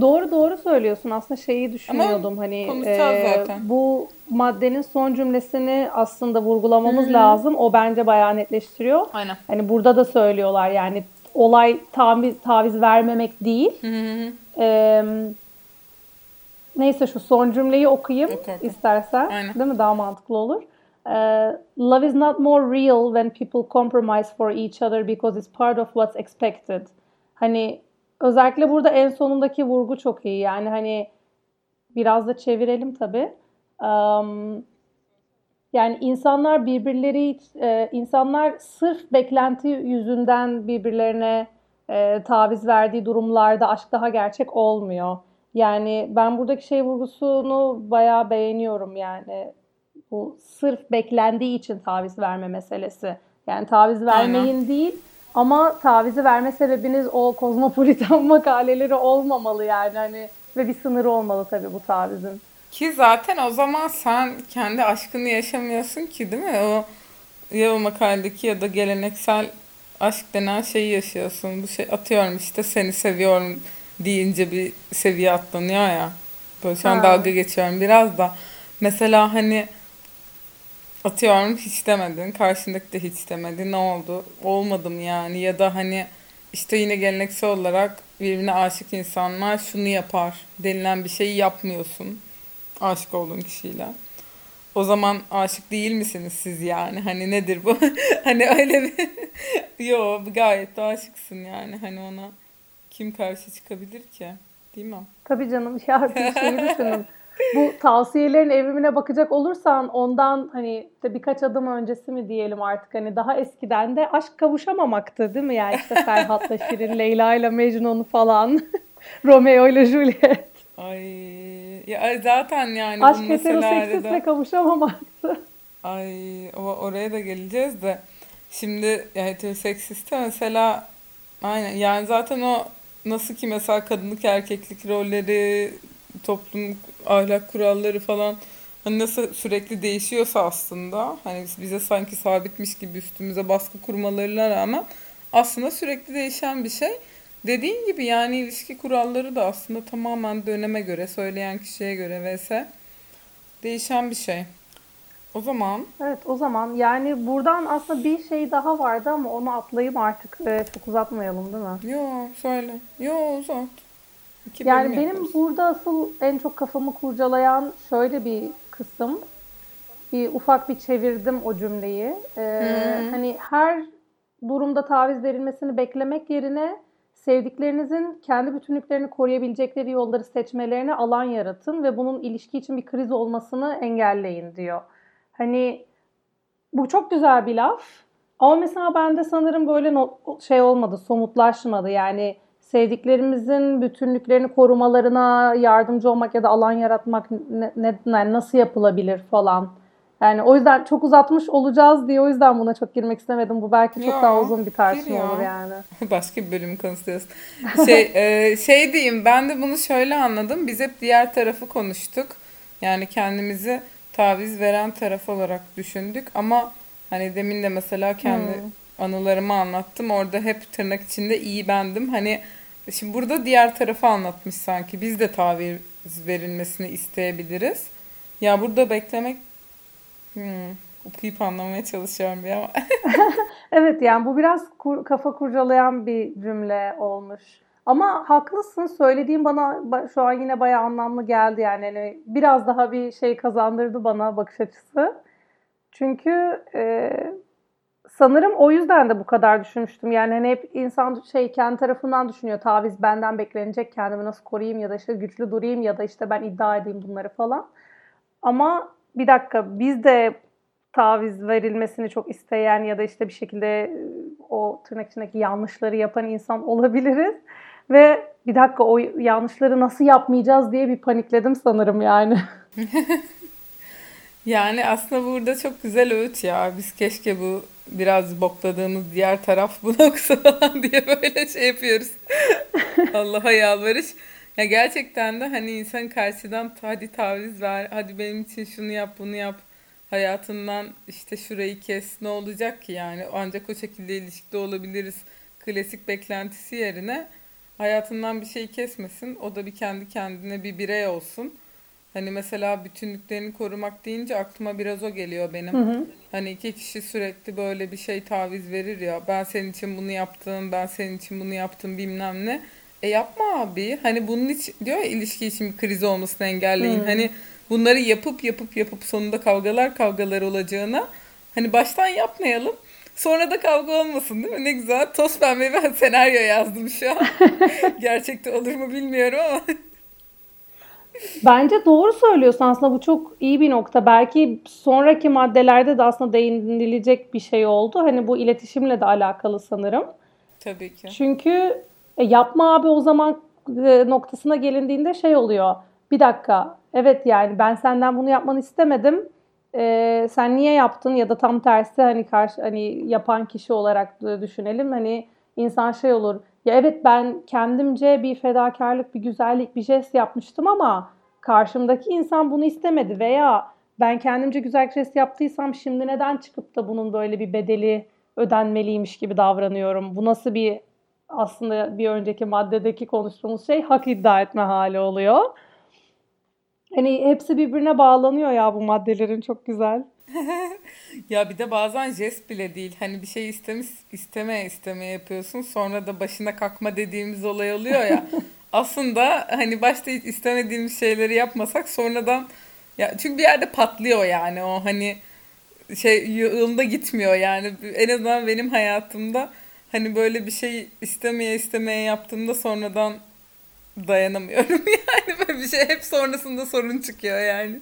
S1: Doğru doğru söylüyorsun. Aslında şeyi düşünüyordum hani
S2: konuşacağız
S1: e,
S2: zaten.
S1: bu maddenin son cümlesini aslında vurgulamamız
S2: Hı hı.
S1: lazım. O bence bayağı netleştiriyor.
S2: Aynen.
S1: Hani burada da söylüyorlar yani olay taviz, taviz vermemek değil. Ee, neyse şu son cümleyi okuyayım
S2: Oku, oku.
S1: istersen.
S2: Aynen.
S1: Değil mi? Daha mantıklı olur. Ee, Love is not more real when people compromise for each other because it's part of what's expected. Hani özellikle burada en sonundaki vurgu çok iyi. Yani hani biraz da çevirelim tabii. Um, yani insanlar birbirleri, e, insanlar sırf beklenti yüzünden birbirlerine e, taviz verdiği durumlarda aşk daha gerçek olmuyor. Yani ben buradaki şey vurgusunu bayağı beğeniyorum yani. Bu sırf beklendiği için taviz verme meselesi. Yani taviz vermeyin Aynen. değil ama tavizi verme sebebiniz o kozmopolitan makaleleri olmamalı yani hani ve bir sınırı olmalı tabii bu tavizin.
S2: Ki zaten o zaman sen kendi aşkını yaşamıyorsun ki değil mi? O ya o makaledeki ya da geleneksel aşk denen şeyi yaşıyorsun. Bu şey atıyorum işte seni seviyorum deyince bir seviye atlanıyor ya. Böyle şu an ha. dalga geçiyorum biraz da. Mesela hani atıyorum hiç demedin. Karşındaki de hiç demedi. Ne oldu? Olmadım yani. Ya da hani işte yine geleneksel olarak birbirine aşık insanlar şunu yapar denilen bir şeyi yapmıyorsun. Aşık olduğun kişiyle. O zaman aşık değil misiniz siz yani? Hani nedir bu? hani öyle bir... Yo gayet de aşıksın yani. Hani ona kim karşı çıkabilir ki? Değil mi?
S1: Tabii canım. Ya bir şeyi düşünün. Bu tavsiyelerin evrimine bakacak olursan ondan hani işte birkaç adım öncesi mi diyelim artık hani daha eskiden de aşk kavuşamamaktı değil mi? Yani işte Ferhat'la Şirin, Leyla ile Mecnun falan, Romeo ile Juliet.
S2: Ay ya zaten yani
S1: aşk heteroseksisle kavuşamamaktı.
S2: Ay o, oraya da geleceğiz de şimdi ya heteroseksiste mesela aynen yani zaten o nasıl ki mesela kadınlık erkeklik rolleri toplum ahlak kuralları falan hani nasıl sürekli değişiyorsa aslında hani bize sanki sabitmiş gibi üstümüze baskı kurmalarına rağmen aslında sürekli değişen bir şey. Dediğin gibi yani ilişki kuralları da aslında tamamen döneme göre, söyleyen kişiye göre vs. değişen bir şey. O zaman
S1: Evet o zaman yani buradan aslında bir şey daha vardı ama onu atlayayım artık e, çok uzatmayalım değil mi?
S2: Yo söyle. Yo uzat.
S1: İki yani benim yapıyoruz. burada asıl en çok kafamı kurcalayan şöyle bir kısım. Bir ufak bir çevirdim o cümleyi. Ee, hmm. Hani her durumda taviz verilmesini beklemek yerine sevdiklerinizin kendi bütünlüklerini koruyabilecekleri yolları seçmelerine alan yaratın ve bunun ilişki için bir kriz olmasını engelleyin diyor. Hani bu çok güzel bir laf. Ama mesela bende sanırım böyle şey olmadı, somutlaşmadı. Yani sevdiklerimizin bütünlüklerini korumalarına yardımcı olmak ya da alan yaratmak ne, ne, yani nasıl yapılabilir falan. Yani o yüzden çok uzatmış olacağız diye o yüzden buna çok girmek istemedim. Bu belki çok ya, daha uzun bir tartışma olur yani.
S2: Başka bir bölüm konuşuyoruz. Şey, e, şey diyeyim ben de bunu şöyle anladım. Biz hep diğer tarafı konuştuk. Yani kendimizi taviz veren taraf olarak düşündük ama hani demin de mesela kendi hmm. anılarımı anlattım. Orada hep tırnak içinde iyi bendim. Hani Şimdi burada diğer tarafı anlatmış sanki. Biz de taviz verilmesini isteyebiliriz. Ya burada beklemek hmm, okuyup anlamaya çalışıyorum bir ama.
S1: evet yani bu biraz kur, kafa kurcalayan bir cümle olmuş. Ama haklısın söylediğim bana şu an yine bayağı anlamlı geldi yani. yani biraz daha bir şey kazandırdı bana bakış açısı. Çünkü e, sanırım o yüzden de bu kadar düşünmüştüm. Yani hani hep insan şey kendi tarafından düşünüyor. Taviz benden beklenecek. Kendimi nasıl koruyayım ya da işte güçlü durayım ya da işte ben iddia edeyim bunları falan. Ama bir dakika biz de taviz verilmesini çok isteyen ya da işte bir şekilde e, o tırnak içindeki yanlışları yapan insan olabiliriz. Ve bir dakika o yanlışları nasıl yapmayacağız diye bir panikledim sanırım yani.
S2: yani aslında burada çok güzel öğüt ya. Biz keşke bu biraz bokladığımız diğer taraf bunu okusa falan diye böyle şey yapıyoruz. Allah'a yalvarış. Ya gerçekten de hani insan karşıdan hadi taviz ver, hadi benim için şunu yap, bunu yap. Hayatından işte şurayı kes. Ne olacak ki yani? Ancak o şekilde ilişkide olabiliriz. Klasik beklentisi yerine hayatından bir şey kesmesin. O da bir kendi kendine bir birey olsun. Hani mesela bütünlüklerini korumak deyince aklıma biraz o geliyor benim. Hı hı. Hani iki kişi sürekli böyle bir şey taviz verir ya. Ben senin için bunu yaptım, ben senin için bunu yaptım bilmem ne. E yapma abi. Hani bunun için diyor ya ilişki için bir kriz olmasını engelleyin. Hı. Hani bunları yapıp yapıp yapıp sonunda kavgalar kavgalar olacağına hani baştan yapmayalım. Sonra da kavga olmasın değil mi? Ne güzel. Toz pembe bir senaryo yazdım şu an. Gerçekte olur mu bilmiyorum ama.
S1: Bence doğru söylüyorsun aslında bu çok iyi bir nokta. Belki sonraki maddelerde de aslında değinilecek bir şey oldu. Hani bu iletişimle de alakalı sanırım.
S2: Tabii ki.
S1: Çünkü e, yapma abi o zaman e, noktasına gelindiğinde şey oluyor. Bir dakika evet yani ben senden bunu yapmanı istemedim. Ee, sen niye yaptın ya da tam tersi hani karşı hani yapan kişi olarak düşünelim. Hani insan şey olur. Ya evet ben kendimce bir fedakarlık, bir güzellik, bir jest yapmıştım ama karşımdaki insan bunu istemedi veya ben kendimce güzel jest yaptıysam şimdi neden çıkıp da bunun böyle bir bedeli ödenmeliymiş gibi davranıyorum. Bu nasıl bir aslında bir önceki maddedeki konuştuğumuz şey hak iddia etme hali oluyor. Hani hepsi birbirine bağlanıyor ya bu maddelerin çok güzel.
S2: Ya bir de bazen jest bile değil. Hani bir şey istemiş isteme isteme yapıyorsun. Sonra da başına kalkma dediğimiz olay oluyor ya. Aslında hani başta hiç istemediğimiz şeyleri yapmasak sonradan ya çünkü bir yerde patlıyor yani o hani şey yolunda gitmiyor yani en azından benim hayatımda hani böyle bir şey istemeye istemeye yaptığımda sonradan dayanamıyorum yani böyle bir şey hep sonrasında sorun çıkıyor yani.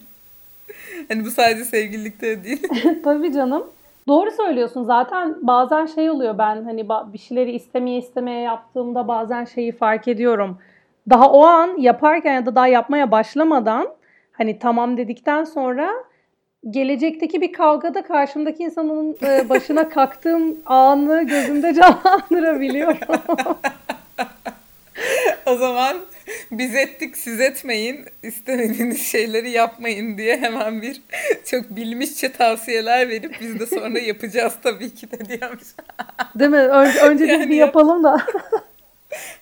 S2: Hani bu sadece sevgililikte değil.
S1: Tabii canım. Doğru söylüyorsun. Zaten bazen şey oluyor ben hani bir şeyleri istemeye istemeye yaptığımda bazen şeyi fark ediyorum. Daha o an yaparken ya da daha yapmaya başlamadan hani tamam dedikten sonra gelecekteki bir kavgada karşımdaki insanın e, başına kalktığım anı gözümde canlandırabiliyorum.
S2: o zaman biz ettik siz etmeyin istemediğiniz şeyleri yapmayın diye hemen bir çok bilmişçe tavsiyeler verip biz de sonra yapacağız tabii ki de diyormuş.
S1: Değil mi? Önce, önce yani biz bir yapalım da.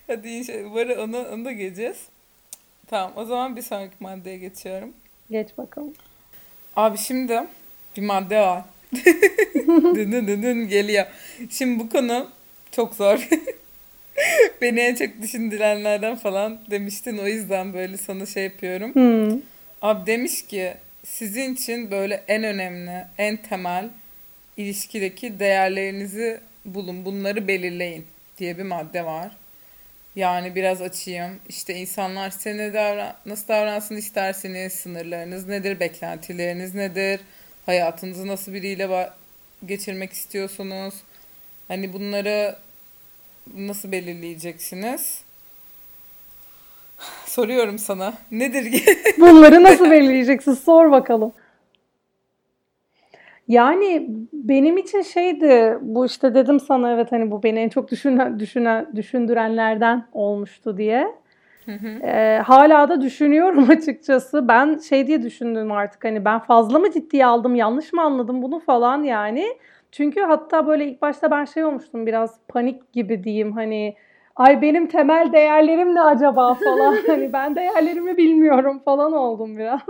S2: Hadi inşallah. Umarım onu, onu da geleceğiz. Tamam o zaman bir sonraki maddeye geçiyorum.
S1: Geç bakalım.
S2: Abi şimdi bir madde var. dın dın dın dın geliyor. Şimdi bu konu çok zor. Beni en çok düşündürenlerden falan demiştin. O yüzden böyle sana şey yapıyorum. Hmm. Abi demiş ki sizin için böyle en önemli, en temel ilişkideki değerlerinizi bulun. Bunları belirleyin diye bir madde var. Yani biraz açayım. İşte insanlar size ne davran nasıl davransın isterseniz, sınırlarınız nedir, beklentileriniz nedir, hayatınızı nasıl biriyle geçirmek istiyorsunuz. Hani bunları nasıl belirleyeceksiniz? Soruyorum sana. Nedir?
S1: Bunları nasıl belirleyeceksiniz? Sor bakalım. Yani benim için şeydi bu işte dedim sana evet hani bu beni en çok düşünen, düşünen, düşündürenlerden olmuştu diye. Hı hı. Ee, hala da düşünüyorum açıkçası. Ben şey diye düşündüm artık hani ben fazla mı ciddiye aldım yanlış mı anladım bunu falan yani. Çünkü hatta böyle ilk başta ben şey olmuştum biraz panik gibi diyeyim hani ay benim temel değerlerim ne acaba falan hani ben değerlerimi bilmiyorum falan oldum biraz.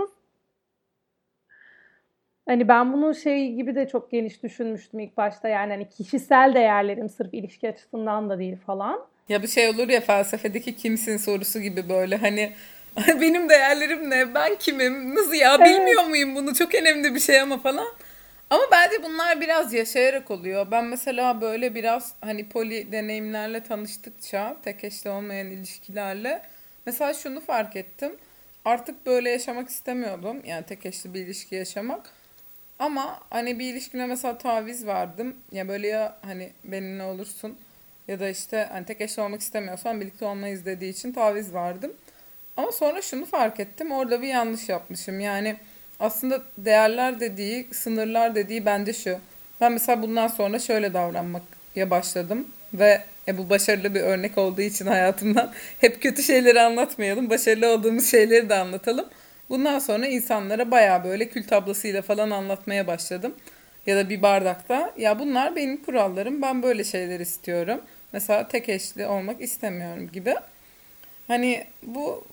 S1: Hani ben bunu şey gibi de çok geniş düşünmüştüm ilk başta yani hani kişisel değerlerim sırf ilişki açısından da değil falan.
S2: Ya bir şey olur ya felsefedeki kimsin sorusu gibi böyle hani benim değerlerim ne ben kimim nasıl ya evet. bilmiyor muyum bunu çok önemli bir şey ama falan. Ama bence bunlar biraz yaşayarak oluyor. Ben mesela böyle biraz hani poli deneyimlerle tanıştıkça tek eşli olmayan ilişkilerle mesela şunu fark ettim. Artık böyle yaşamak istemiyordum. Yani tek eşli bir ilişki yaşamak. Ama hani bir ilişkine mesela taviz verdim. Ya böyle ya hani benimle olursun ya da işte hani tek eşli olmak istemiyorsan birlikte olmayız dediği için taviz verdim. Ama sonra şunu fark ettim. Orada bir yanlış yapmışım. Yani aslında değerler dediği, sınırlar dediği bende şu. Ben mesela bundan sonra şöyle davranmaya başladım ve e, bu başarılı bir örnek olduğu için hayatımdan hep kötü şeyleri anlatmayalım. Başarılı olduğumuz şeyleri de anlatalım. Bundan sonra insanlara baya böyle kül tablasıyla falan anlatmaya başladım. Ya da bir bardakta. Ya bunlar benim kurallarım. Ben böyle şeyler istiyorum. Mesela tek eşli olmak istemiyorum gibi. Hani bu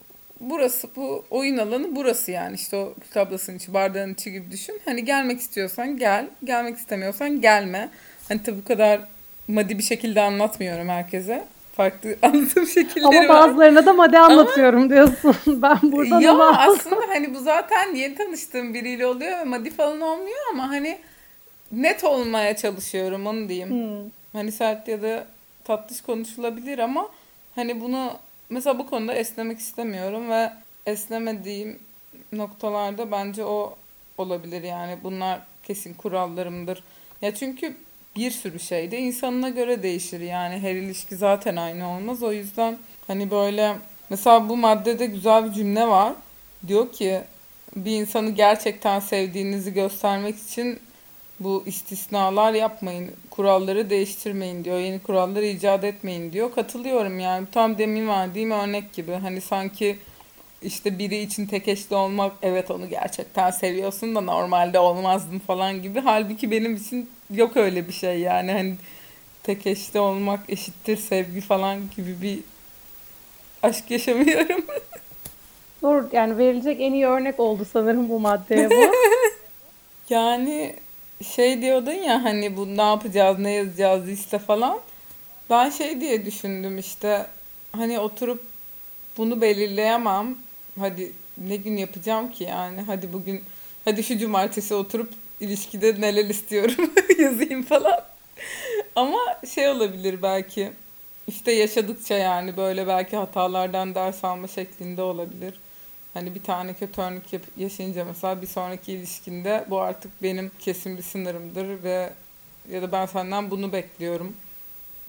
S2: burası bu oyun alanı burası yani işte o tablasının içi bardağın içi gibi düşün. Hani gelmek istiyorsan gel, gelmek istemiyorsan gelme. Hani tabi bu kadar maddi bir şekilde anlatmıyorum herkese. Farklı anlatım şekilleri
S1: Ama bazılarına var. da madde anlatıyorum ama, diyorsun. Ben burada
S2: Ya aslında hani bu zaten yeni tanıştığım biriyle oluyor ve maddi falan olmuyor ama hani net olmaya çalışıyorum onu diyeyim.
S1: Hmm.
S2: Hani sert ya da tatlış konuşulabilir ama hani bunu mesela bu konuda esnemek istemiyorum ve esnemediğim noktalarda bence o olabilir yani bunlar kesin kurallarımdır. Ya çünkü bir sürü şey de insanına göre değişir yani her ilişki zaten aynı olmaz. O yüzden hani böyle mesela bu maddede güzel bir cümle var. Diyor ki bir insanı gerçekten sevdiğinizi göstermek için bu istisnalar yapmayın, kuralları değiştirmeyin diyor, yeni kuralları icat etmeyin diyor. Katılıyorum yani tam demin verdiğim örnek gibi hani sanki işte biri için tek eşli olmak evet onu gerçekten seviyorsun da normalde olmazdın falan gibi. Halbuki benim için yok öyle bir şey yani hani tek eşli olmak eşittir sevgi falan gibi bir aşk yaşamıyorum.
S1: Doğru yani verilecek en iyi örnek oldu sanırım bu maddeye bu.
S2: Yani şey diyordun ya hani bu ne yapacağız ne yazacağız liste falan. Ben şey diye düşündüm işte hani oturup bunu belirleyemem. Hadi ne gün yapacağım ki yani hadi bugün hadi şu cumartesi oturup ilişkide neler istiyorum yazayım falan. Ama şey olabilir belki işte yaşadıkça yani böyle belki hatalardan ders alma şeklinde olabilir. Hani bir tane kötü örnek yaşayınca mesela bir sonraki ilişkinde bu artık benim kesin bir sınırımdır ve ya da ben senden bunu bekliyorum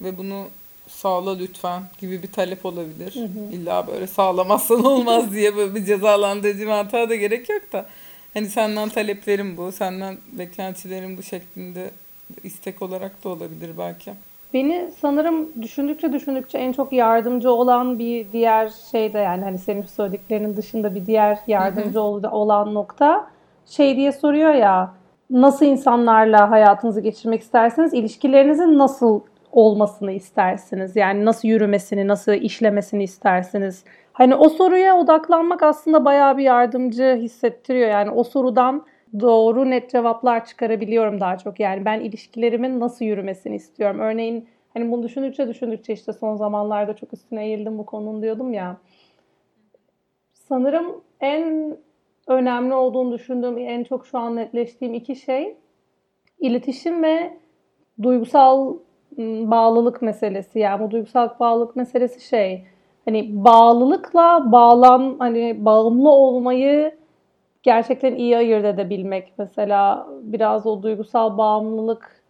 S2: ve bunu sağla lütfen gibi bir talep olabilir. Hı hı. İlla böyle sağlamazsan olmaz diye böyle bir cezalandırıcı mantığa da gerek yok da. Hani senden taleplerim bu, senden beklentilerim bu şeklinde istek olarak da olabilir belki.
S1: Beni sanırım düşündükçe düşündükçe en çok yardımcı olan bir diğer şey de yani hani senin söylediklerinin dışında bir diğer yardımcı hı hı. olan nokta şey diye soruyor ya nasıl insanlarla hayatınızı geçirmek isterseniz ilişkilerinizin nasıl olmasını istersiniz? Yani nasıl yürümesini, nasıl işlemesini istersiniz? Hani o soruya odaklanmak aslında bayağı bir yardımcı hissettiriyor. Yani o sorudan doğru net cevaplar çıkarabiliyorum daha çok. Yani ben ilişkilerimin nasıl yürümesini istiyorum. Örneğin hani bunu düşündükçe düşündükçe işte son zamanlarda çok üstüne eğildim bu konunun diyordum ya. Sanırım en önemli olduğunu düşündüğüm, en çok şu an netleştiğim iki şey iletişim ve duygusal bağlılık meselesi. Yani bu duygusal bağlılık meselesi şey hani bağlılıkla bağlan hani bağımlı olmayı gerçekten iyi ayırt edebilmek. Mesela biraz o duygusal bağımlılık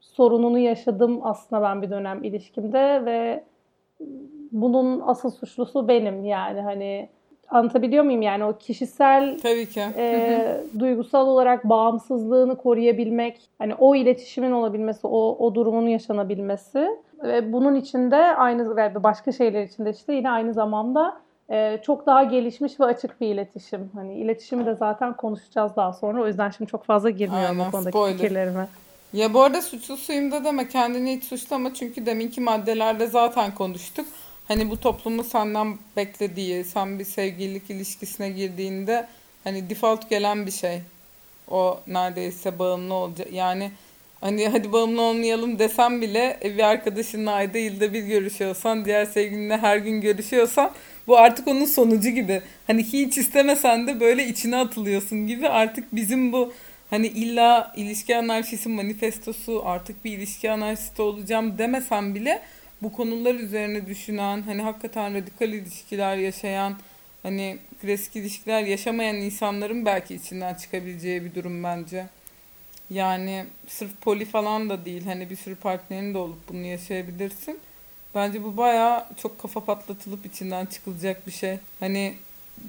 S1: sorununu yaşadım aslında ben bir dönem ilişkimde ve bunun asıl suçlusu benim yani hani anlatabiliyor muyum yani o kişisel
S2: Tabii ki.
S1: e, duygusal olarak bağımsızlığını koruyabilmek hani o iletişimin olabilmesi o, o durumun yaşanabilmesi ve bunun içinde aynı ve başka şeyler içinde işte yine aynı zamanda e, çok daha gelişmiş ve açık bir iletişim. Hani iletişimi de zaten konuşacağız daha sonra. O yüzden şimdi çok fazla girmiyorum
S2: Aynen,
S1: o konudaki
S2: spoiler.
S1: fikirlerime.
S2: Ya bu arada suçlusuyum da deme kendini hiç suçlama çünkü deminki maddelerde zaten konuştuk. Hani bu toplumu senden beklediği, sen bir sevgililik ilişkisine girdiğinde hani default gelen bir şey. O neredeyse bağımlı olacak. Yani hani hadi bağımlı olmayalım desem bile bir arkadaşınla ayda yılda bir görüşüyorsan, diğer sevgilinle her gün görüşüyorsan bu artık onun sonucu gibi. Hani hiç istemesen de böyle içine atılıyorsun gibi artık bizim bu hani illa ilişki anarşisi manifestosu artık bir ilişki anarşisti olacağım demesem bile bu konular üzerine düşünen hani hakikaten radikal ilişkiler yaşayan hani klasik ilişkiler yaşamayan insanların belki içinden çıkabileceği bir durum bence. Yani sırf poli falan da değil hani bir sürü partnerin de olup bunu yaşayabilirsin. Bence bu baya çok kafa patlatılıp içinden çıkılacak bir şey. Hani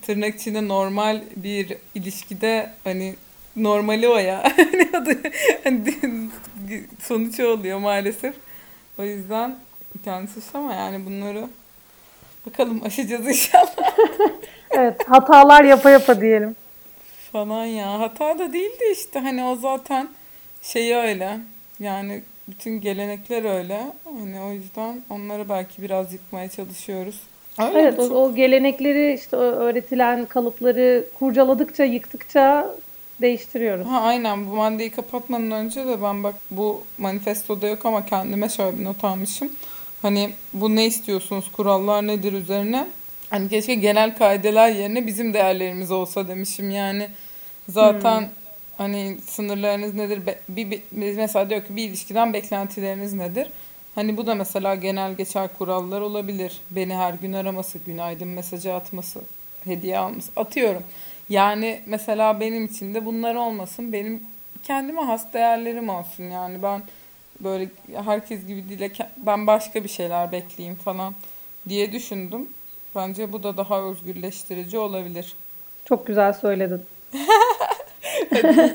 S2: tırnak içinde normal bir ilişkide hani normali o ya. hani sonuç oluyor maalesef. O yüzden kendisi ama yani bunları bakalım aşacağız inşallah.
S1: evet hatalar yapa yapa diyelim.
S2: Falan ya hata da değildi işte hani o zaten şeyi öyle yani bütün gelenekler öyle. Hani o yüzden onları belki biraz yıkmaya çalışıyoruz.
S1: Öyle evet o, o gelenekleri işte öğretilen kalıpları kurcaladıkça yıktıkça değiştiriyoruz.
S2: Ha aynen bu maddeyi kapatmadan önce de ben bak bu manifestoda yok ama kendime şöyle bir not almışım. Hani bu ne istiyorsunuz kurallar nedir üzerine. Hani keşke genel kaideler yerine bizim değerlerimiz olsa demişim yani. Zaten hmm Hani sınırlarınız nedir? Be- bir, bir- mesela diyor ki bir ilişkiden beklentileriniz nedir? Hani bu da mesela genel geçer kurallar olabilir. Beni her gün araması, günaydın mesajı atması, hediye alması. Atıyorum. Yani mesela benim için de bunlar olmasın. Benim kendime has değerlerim olsun. Yani ben böyle herkes gibi değil, ben başka bir şeyler bekleyeyim falan diye düşündüm. Bence bu da daha özgürleştirici olabilir.
S1: Çok güzel söyledin.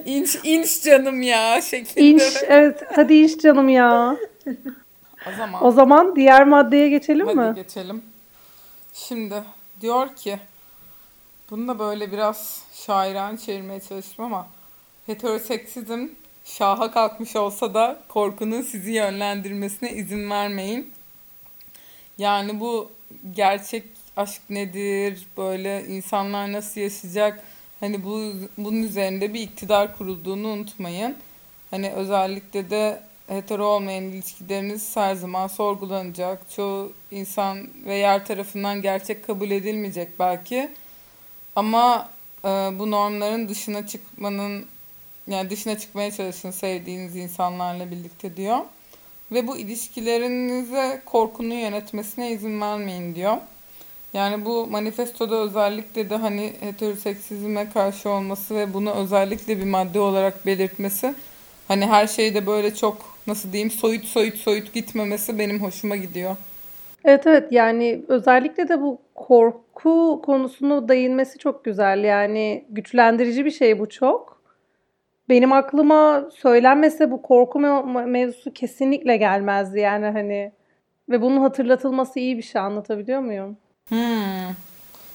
S2: İnç, inç canım ya şeklinde.
S1: İnş, evet. Hadi inş canım ya.
S2: O zaman
S1: O zaman diğer maddeye geçelim
S2: hadi
S1: mi?
S2: geçelim. Şimdi diyor ki bunu da böyle biraz şairen çevirmeye çalıştım ama heteroseksizm şaha kalkmış olsa da korkunun sizi yönlendirmesine izin vermeyin. Yani bu gerçek aşk nedir? Böyle insanlar nasıl yaşayacak? Hani bu bunun üzerinde bir iktidar kurulduğunu unutmayın. Hani özellikle de hetero olmayan ilişkileriniz her zaman sorgulanacak. Çoğu insan ve yer tarafından gerçek kabul edilmeyecek belki. Ama e, bu normların dışına çıkmanın yani dışına çıkmaya çalışın sevdiğiniz insanlarla birlikte diyor. Ve bu ilişkilerinize korkunun yönetmesine izin vermeyin diyor. Yani bu manifestoda özellikle de hani heteroseksizme karşı olması ve bunu özellikle bir madde olarak belirtmesi hani her şeyde böyle çok nasıl diyeyim soyut soyut soyut gitmemesi benim hoşuma gidiyor.
S1: Evet evet yani özellikle de bu korku konusunu değinmesi çok güzel. Yani güçlendirici bir şey bu çok. Benim aklıma söylenmese bu korku me- mevzusu kesinlikle gelmezdi yani hani. Ve bunun hatırlatılması iyi bir şey anlatabiliyor muyum?
S2: Hmm.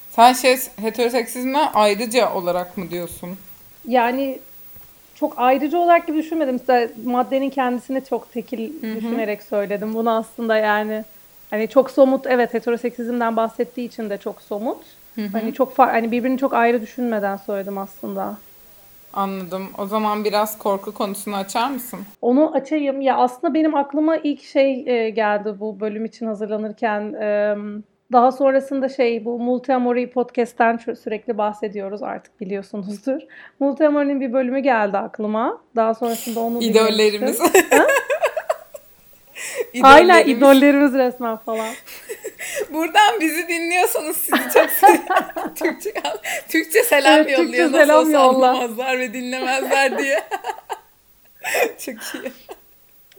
S2: Sen şey heteroseksizme ayrıca olarak mı diyorsun?
S1: Yani çok ayrıcı olarak gibi düşünmedim. Size maddenin kendisini çok tekil
S2: Hı hı.
S1: düşünerek söyledim. Bunu aslında yani hani çok somut evet heteroseksizmden bahsettiği için de çok somut.
S2: Hı hı.
S1: Hani çok hani birbirini çok ayrı düşünmeden söyledim aslında.
S2: Anladım. O zaman biraz korku konusunu açar mısın?
S1: Onu açayım. Ya aslında benim aklıma ilk şey e, geldi bu bölüm için hazırlanırken. E, daha sonrasında şey bu Multiamory podcast'ten sürekli bahsediyoruz artık biliyorsunuzdur. Multiamory'nin bir bölümü geldi aklıma. Daha sonrasında onu
S2: İdollerimiz.
S1: Aynen
S2: İdollerimiz.
S1: resmen falan.
S2: Buradan bizi dinliyorsanız sizi çok seviyorum. Türkçe, Türkçe selam
S1: Evet, Türkçe
S2: yolluyor. Nasıl
S1: selam yolla.
S2: ve dinlemezler diye. çok iyi.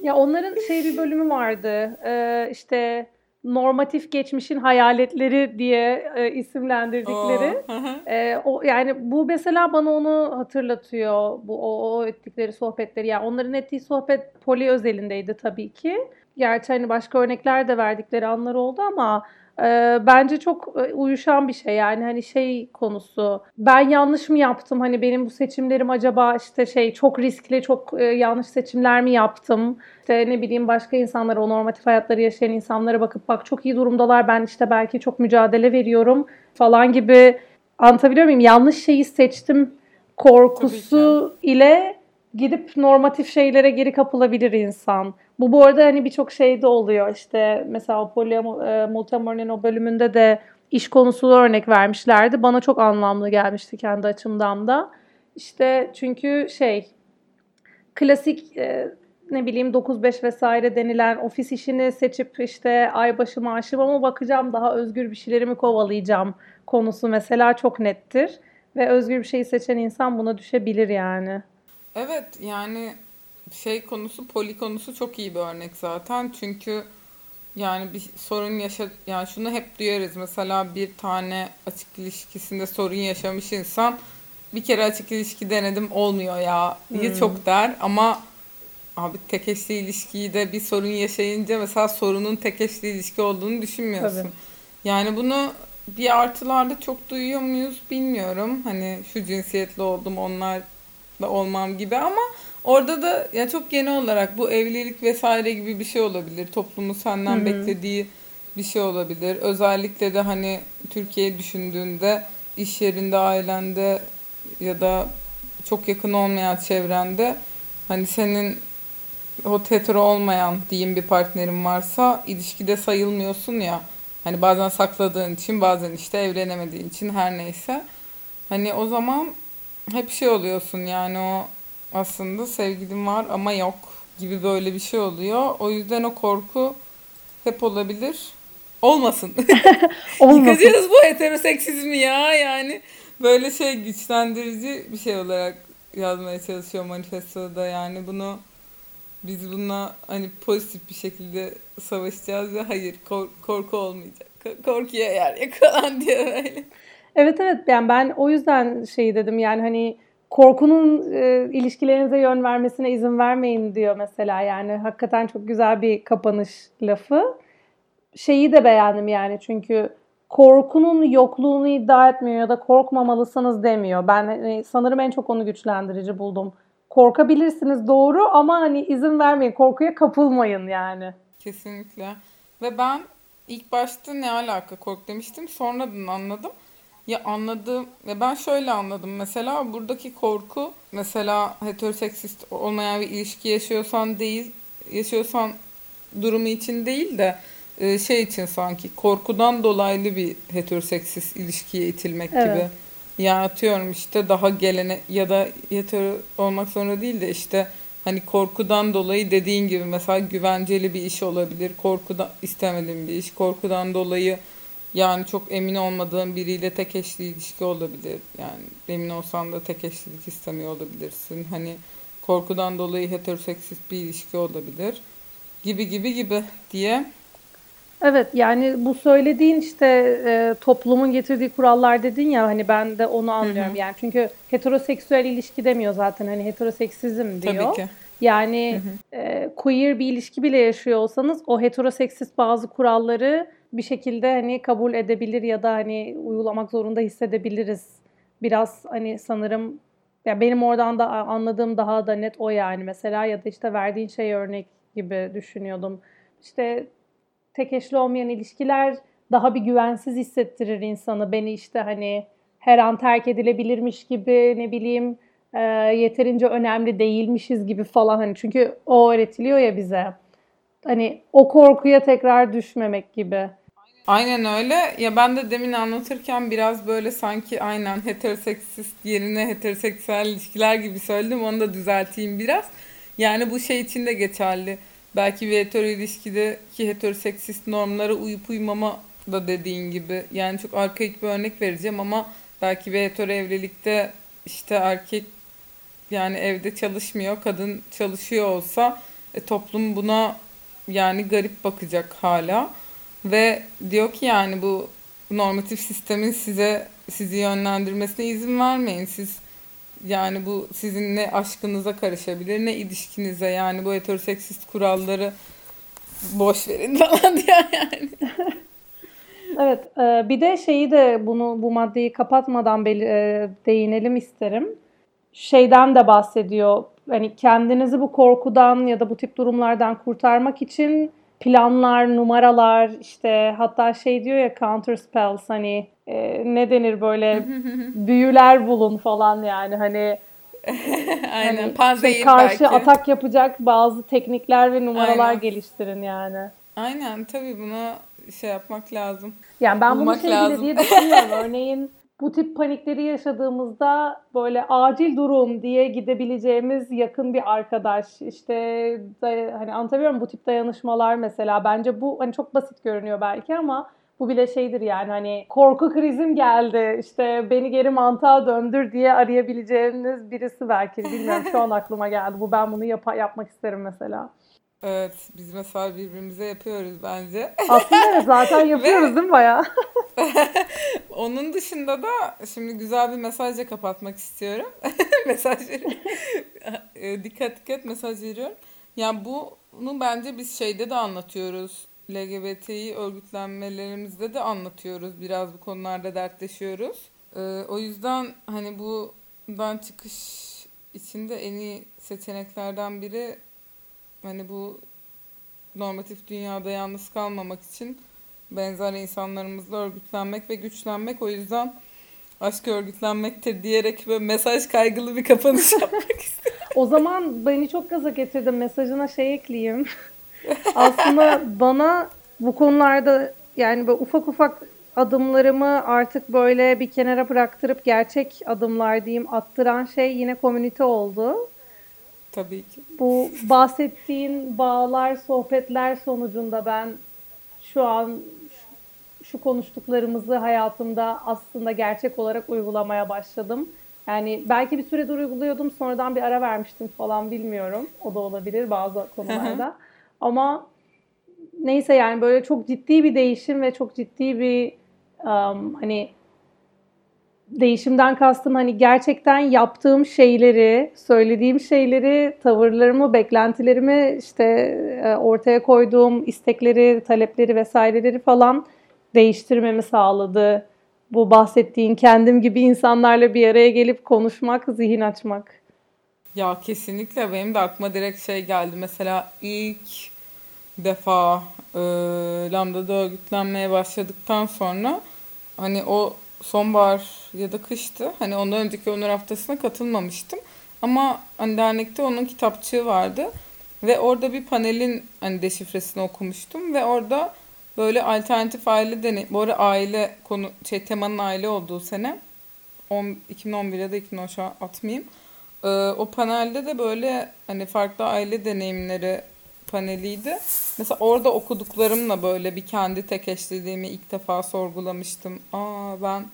S1: Ya onların şey bir bölümü vardı. Ee, işte normatif geçmişin hayaletleri diye e, isimlendirdikleri.
S2: Oo.
S1: Ee, o yani bu mesela bana onu hatırlatıyor. Bu o, o ettikleri sohbetleri. Yani onların ettiği sohbet poli özelindeydi tabii ki. Gerçi hani başka örnekler de verdikleri anlar oldu ama e, bence çok e, uyuşan bir şey. Yani hani şey konusu. Ben yanlış mı yaptım? Hani benim bu seçimlerim acaba işte şey çok riskli, çok e, yanlış seçimler mi yaptım? İşte ne bileyim başka insanlara, o normatif hayatları yaşayan insanlara bakıp bak çok iyi durumdalar. Ben işte belki çok mücadele veriyorum falan gibi anlatabiliyor muyum? Yanlış şeyi seçtim korkusu ile gidip normatif şeylere geri kapılabilir insan. Bu bu arada hani birçok şeyde oluyor. İşte mesela e, Multiamory'nin o bölümünde de iş konusunu örnek vermişlerdi. Bana çok anlamlı gelmişti kendi açımdan da. İşte çünkü şey klasik e, ne bileyim 9-5 vesaire denilen ofis işini seçip işte aybaşı maaşıma mı bakacağım daha özgür bir şeyleri mi kovalayacağım konusu mesela çok nettir. Ve özgür bir şeyi seçen insan buna düşebilir yani.
S2: Evet yani şey konusu poli konusu çok iyi bir örnek zaten. Çünkü yani bir sorun yaşa yani şunu hep duyarız. Mesela bir tane açık ilişkisinde sorun yaşamış insan bir kere açık ilişki denedim olmuyor ya diye
S1: Hmm.
S2: çok der ama abi tek eşli ilişkiyi de bir sorun yaşayınca mesela sorunun tek eşli ilişki olduğunu düşünmüyorsun.
S1: Tabii.
S2: Yani bunu bir artılarda çok duyuyor muyuz bilmiyorum. Hani şu cinsiyetli oldum onlarla olmam gibi ama orada da ya çok genel olarak bu evlilik vesaire gibi bir şey olabilir. Toplumun senden
S1: hı.
S2: beklediği bir şey olabilir. Özellikle de hani Türkiye'yi düşündüğünde iş yerinde, ailende ya da çok yakın olmayan çevrende hani senin o hetero olmayan diyeyim bir partnerin varsa ilişkide sayılmıyorsun ya. Hani bazen sakladığın için bazen işte evlenemediğin için her neyse. Hani o zaman hep şey oluyorsun yani o aslında sevgilim var ama yok gibi böyle bir şey oluyor. O yüzden o korku hep olabilir. Olmasın. Olmasın. Yıkacağız bu heteroseksizmi ya yani. Böyle şey güçlendirici bir şey olarak yazmaya çalışıyor manifestoda yani bunu biz buna hani pozitif bir şekilde savaşacağız ve hayır kor- korku olmayacak. Korkuya yer yakalan diyor öyle.
S1: Evet evet yani ben o yüzden şey dedim yani hani korkunun e, ilişkilerinize yön vermesine izin vermeyin diyor mesela yani hakikaten çok güzel bir kapanış lafı. Şeyi de beğendim yani çünkü korkunun yokluğunu iddia etmiyor ya da korkmamalısınız demiyor. Ben hani, sanırım en çok onu güçlendirici buldum. Korkabilirsiniz doğru ama hani izin vermeyin, korkuya kapılmayın yani.
S2: Kesinlikle. Ve ben ilk başta ne alaka kork demiştim. Sonradan anladım. Ya anladım ve ben şöyle anladım. Mesela buradaki korku mesela heteroseksist olmayan bir ilişki yaşıyorsan değil, yaşıyorsan durumu için değil de e, şey için sanki korkudan dolaylı bir heteroseksist ilişkiye itilmek evet. gibi. Yani atıyorum işte daha gelene ya da hetero olmak zorunda değil de işte hani korkudan dolayı dediğin gibi mesela güvenceli bir iş olabilir. Korkudan istemediğim bir iş. Korkudan dolayı yani çok emin olmadığın biriyle tek eşli ilişki olabilir. Yani emin olsan da tek eşlilik istemiyor olabilirsin. Hani korkudan dolayı heteroseksist bir ilişki olabilir. Gibi gibi gibi diye
S1: Evet yani bu söylediğin işte e, toplumun getirdiği kurallar dedin ya hani ben de onu anlıyorum hı hı. yani çünkü heteroseksüel ilişki demiyor zaten hani heteroseksizm diyor. Tabii ki. Yani hı hı. E, queer bir ilişki bile yaşıyor olsanız o heteroseksist bazı kuralları bir şekilde hani kabul edebilir ya da hani uygulamak zorunda hissedebiliriz. Biraz hani sanırım ya benim oradan da anladığım daha da net o yani mesela ya da işte verdiğin şey örnek gibi düşünüyordum. İşte tek eşli olmayan ilişkiler daha bir güvensiz hissettirir insanı. Beni işte hani her an terk edilebilirmiş gibi ne bileyim e, yeterince önemli değilmişiz gibi falan hani çünkü o öğretiliyor ya bize. Hani o korkuya tekrar düşmemek gibi.
S2: Aynen öyle. Ya ben de demin anlatırken biraz böyle sanki aynen heteroseksist yerine heteroseksüel ilişkiler gibi söyledim. Onu da düzelteyim biraz. Yani bu şey için de geçerli belki bir hetero ilişkideki heteroseksist normlara uyup uymama da dediğin gibi. Yani çok arkaik bir örnek vereceğim ama belki bir hetero evlilikte işte erkek yani evde çalışmıyor, kadın çalışıyor olsa e, toplum buna yani garip bakacak hala. Ve diyor ki yani bu normatif sistemin size sizi yönlendirmesine izin vermeyin. Siz yani bu sizin ne aşkınıza karışabilir ne ilişkinize yani bu heteroseksist kuralları boş verin falan diyor yani.
S1: evet e, bir de şeyi de bunu bu maddeyi kapatmadan e, değinelim isterim. Şeyden de bahsediyor. Hani kendinizi bu korkudan ya da bu tip durumlardan kurtarmak için planlar, numaralar işte hatta şey diyor ya counter spells hani e, ne denir böyle büyüler bulun falan yani hani
S2: Aynen. Hani
S1: şey, karşı belki. atak yapacak bazı teknikler ve numaralar Aynen. geliştirin yani.
S2: Aynen tabii buna şey yapmak lazım.
S1: Yani ben Bulmak bunu sevgili diye düşünüyorum. Örneğin bu tip panikleri yaşadığımızda böyle acil durum diye gidebileceğimiz yakın bir arkadaş işte hani anlatabiliyorum bu tip dayanışmalar mesela bence bu hani çok basit görünüyor belki ama bu bile şeydir yani hani korku krizim geldi işte beni geri mantığa döndür diye arayabileceğiniz birisi belki. Bilmiyorum şu an aklıma geldi. Bu ben bunu yap yapmak isterim mesela.
S2: Evet biz mesela birbirimize yapıyoruz bence.
S1: Aslında zaten yapıyoruz değil mi baya?
S2: Onun dışında da şimdi güzel bir mesajla kapatmak istiyorum. Mesajları e, dikkat dikkat mesaj veriyorum. Yani bunu bence biz şeyde de anlatıyoruz. LGBTİ örgütlenmelerimizde de anlatıyoruz. Biraz bu konularda dertleşiyoruz. Ee, o yüzden hani bundan çıkış içinde en iyi seçeneklerden biri hani bu normatif dünyada yalnız kalmamak için benzer insanlarımızla örgütlenmek ve güçlenmek. O yüzden aşk örgütlenmekte diyerek ve mesaj kaygılı bir kapanış yapmak istiyorum.
S1: O zaman beni çok gaza getirdim. Mesajına şey ekleyeyim. Aslında bana bu konularda yani böyle ufak ufak adımlarımı artık böyle bir kenara bıraktırıp gerçek adımlar diyeyim attıran şey yine komünite oldu.
S2: Tabii ki.
S1: Bu bahsettiğin bağlar, sohbetler sonucunda ben şu an şu konuştuklarımızı hayatımda aslında gerçek olarak uygulamaya başladım. Yani belki bir süredir uyguluyordum, sonradan bir ara vermiştim falan bilmiyorum. O da olabilir bazı konularda. Ama neyse yani böyle çok ciddi bir değişim ve çok ciddi bir um, hani değişimden kastım hani gerçekten yaptığım şeyleri, söylediğim şeyleri, tavırlarımı, beklentilerimi işte e, ortaya koyduğum istekleri, talepleri vesaireleri falan değiştirmemi sağladı. Bu bahsettiğin kendim gibi insanlarla bir araya gelip konuşmak, zihin açmak.
S2: Ya kesinlikle benim de aklıma direkt şey geldi. Mesela ilk defa e, Lambda'da örgütlenmeye başladıktan sonra hani o sonbahar ya da kıştı. Hani ondan önceki onur haftasına katılmamıştım. Ama hani dernekte onun kitapçığı vardı. Ve orada bir panelin hani deşifresini okumuştum ve orada böyle alternatif aile deney. Bu arada aile konu şey temanın aile olduğu sene 10, 2011 ya da 2010 şu an atmayayım. Ee, o panelde de böyle hani farklı aile deneyimleri paneliydi. Mesela orada okuduklarımla böyle bir kendi tek eşliliğimi ilk defa sorgulamıştım. Aa ben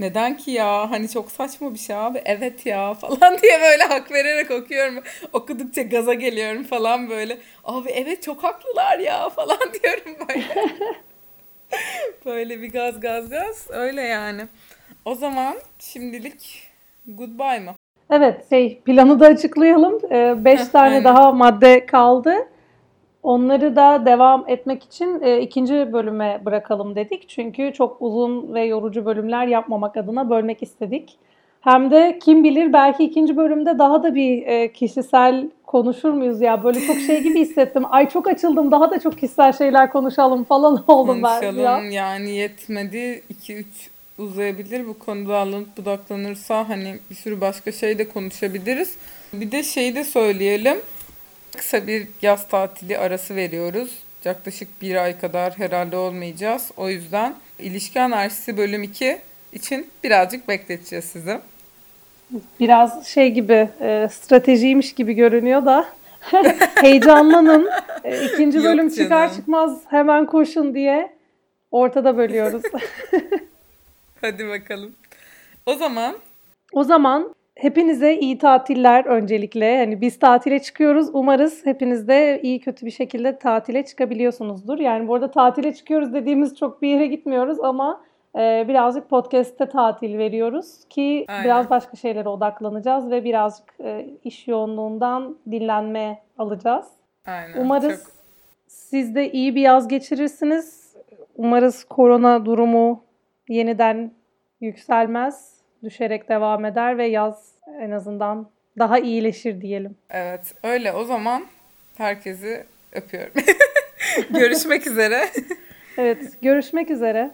S2: neden ki ya hani çok saçma bir şey abi evet ya falan diye böyle hak vererek okuyorum. Okudukça gaza geliyorum falan böyle. Abi evet çok haklılar ya falan diyorum böyle. böyle bir gaz gaz gaz öyle yani. O zaman şimdilik goodbye mı?
S1: Evet şey planı da açıklayalım. 5 ee, tane aynen. daha madde kaldı. Onları da devam etmek için e, ikinci bölüme bırakalım dedik. Çünkü çok uzun ve yorucu bölümler yapmamak adına bölmek istedik. Hem de kim bilir belki ikinci bölümde daha da bir e, kişisel konuşur muyuz ya? Böyle çok şey gibi hissettim. Ay çok açıldım daha da çok kişisel şeyler konuşalım falan oldum ben
S2: ya. Konuşalım yani yetmedi. 2-3 uzayabilir. Bu konuda alınıp budaklanırsa hani bir sürü başka şey de konuşabiliriz. Bir de şeyi de söyleyelim. Kısa bir yaz tatili arası veriyoruz. Yaklaşık bir ay kadar herhalde olmayacağız. O yüzden ilişki anarşisi bölüm 2 için birazcık bekleteceğiz sizi.
S1: Biraz şey gibi e, stratejiymiş gibi görünüyor da heyecanlanın. E, ikinci bölüm Yok çıkar çıkmaz hemen koşun diye ortada bölüyoruz.
S2: Hadi bakalım. O zaman
S1: o zaman Hepinize iyi tatiller öncelikle. Hani biz tatile çıkıyoruz. Umarız hepiniz de iyi kötü bir şekilde tatile çıkabiliyorsunuzdur. Yani bu arada tatile çıkıyoruz dediğimiz çok bir yere gitmiyoruz ama e, birazcık podcast'te tatil veriyoruz ki Aynen. biraz başka şeylere odaklanacağız ve birazcık e, iş yoğunluğundan dinlenme alacağız. Aynen. Umarız çok... siz de iyi bir yaz geçirirsiniz. Umarız korona durumu yeniden yükselmez düşerek devam eder ve yaz en azından daha iyileşir diyelim.
S2: Evet öyle o zaman herkesi öpüyorum. görüşmek üzere.
S1: evet görüşmek üzere.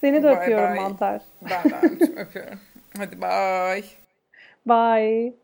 S1: Seni de bye öpüyorum bye. Mantar.
S2: Ben de öpüyorum. Hadi bye.
S1: Bye.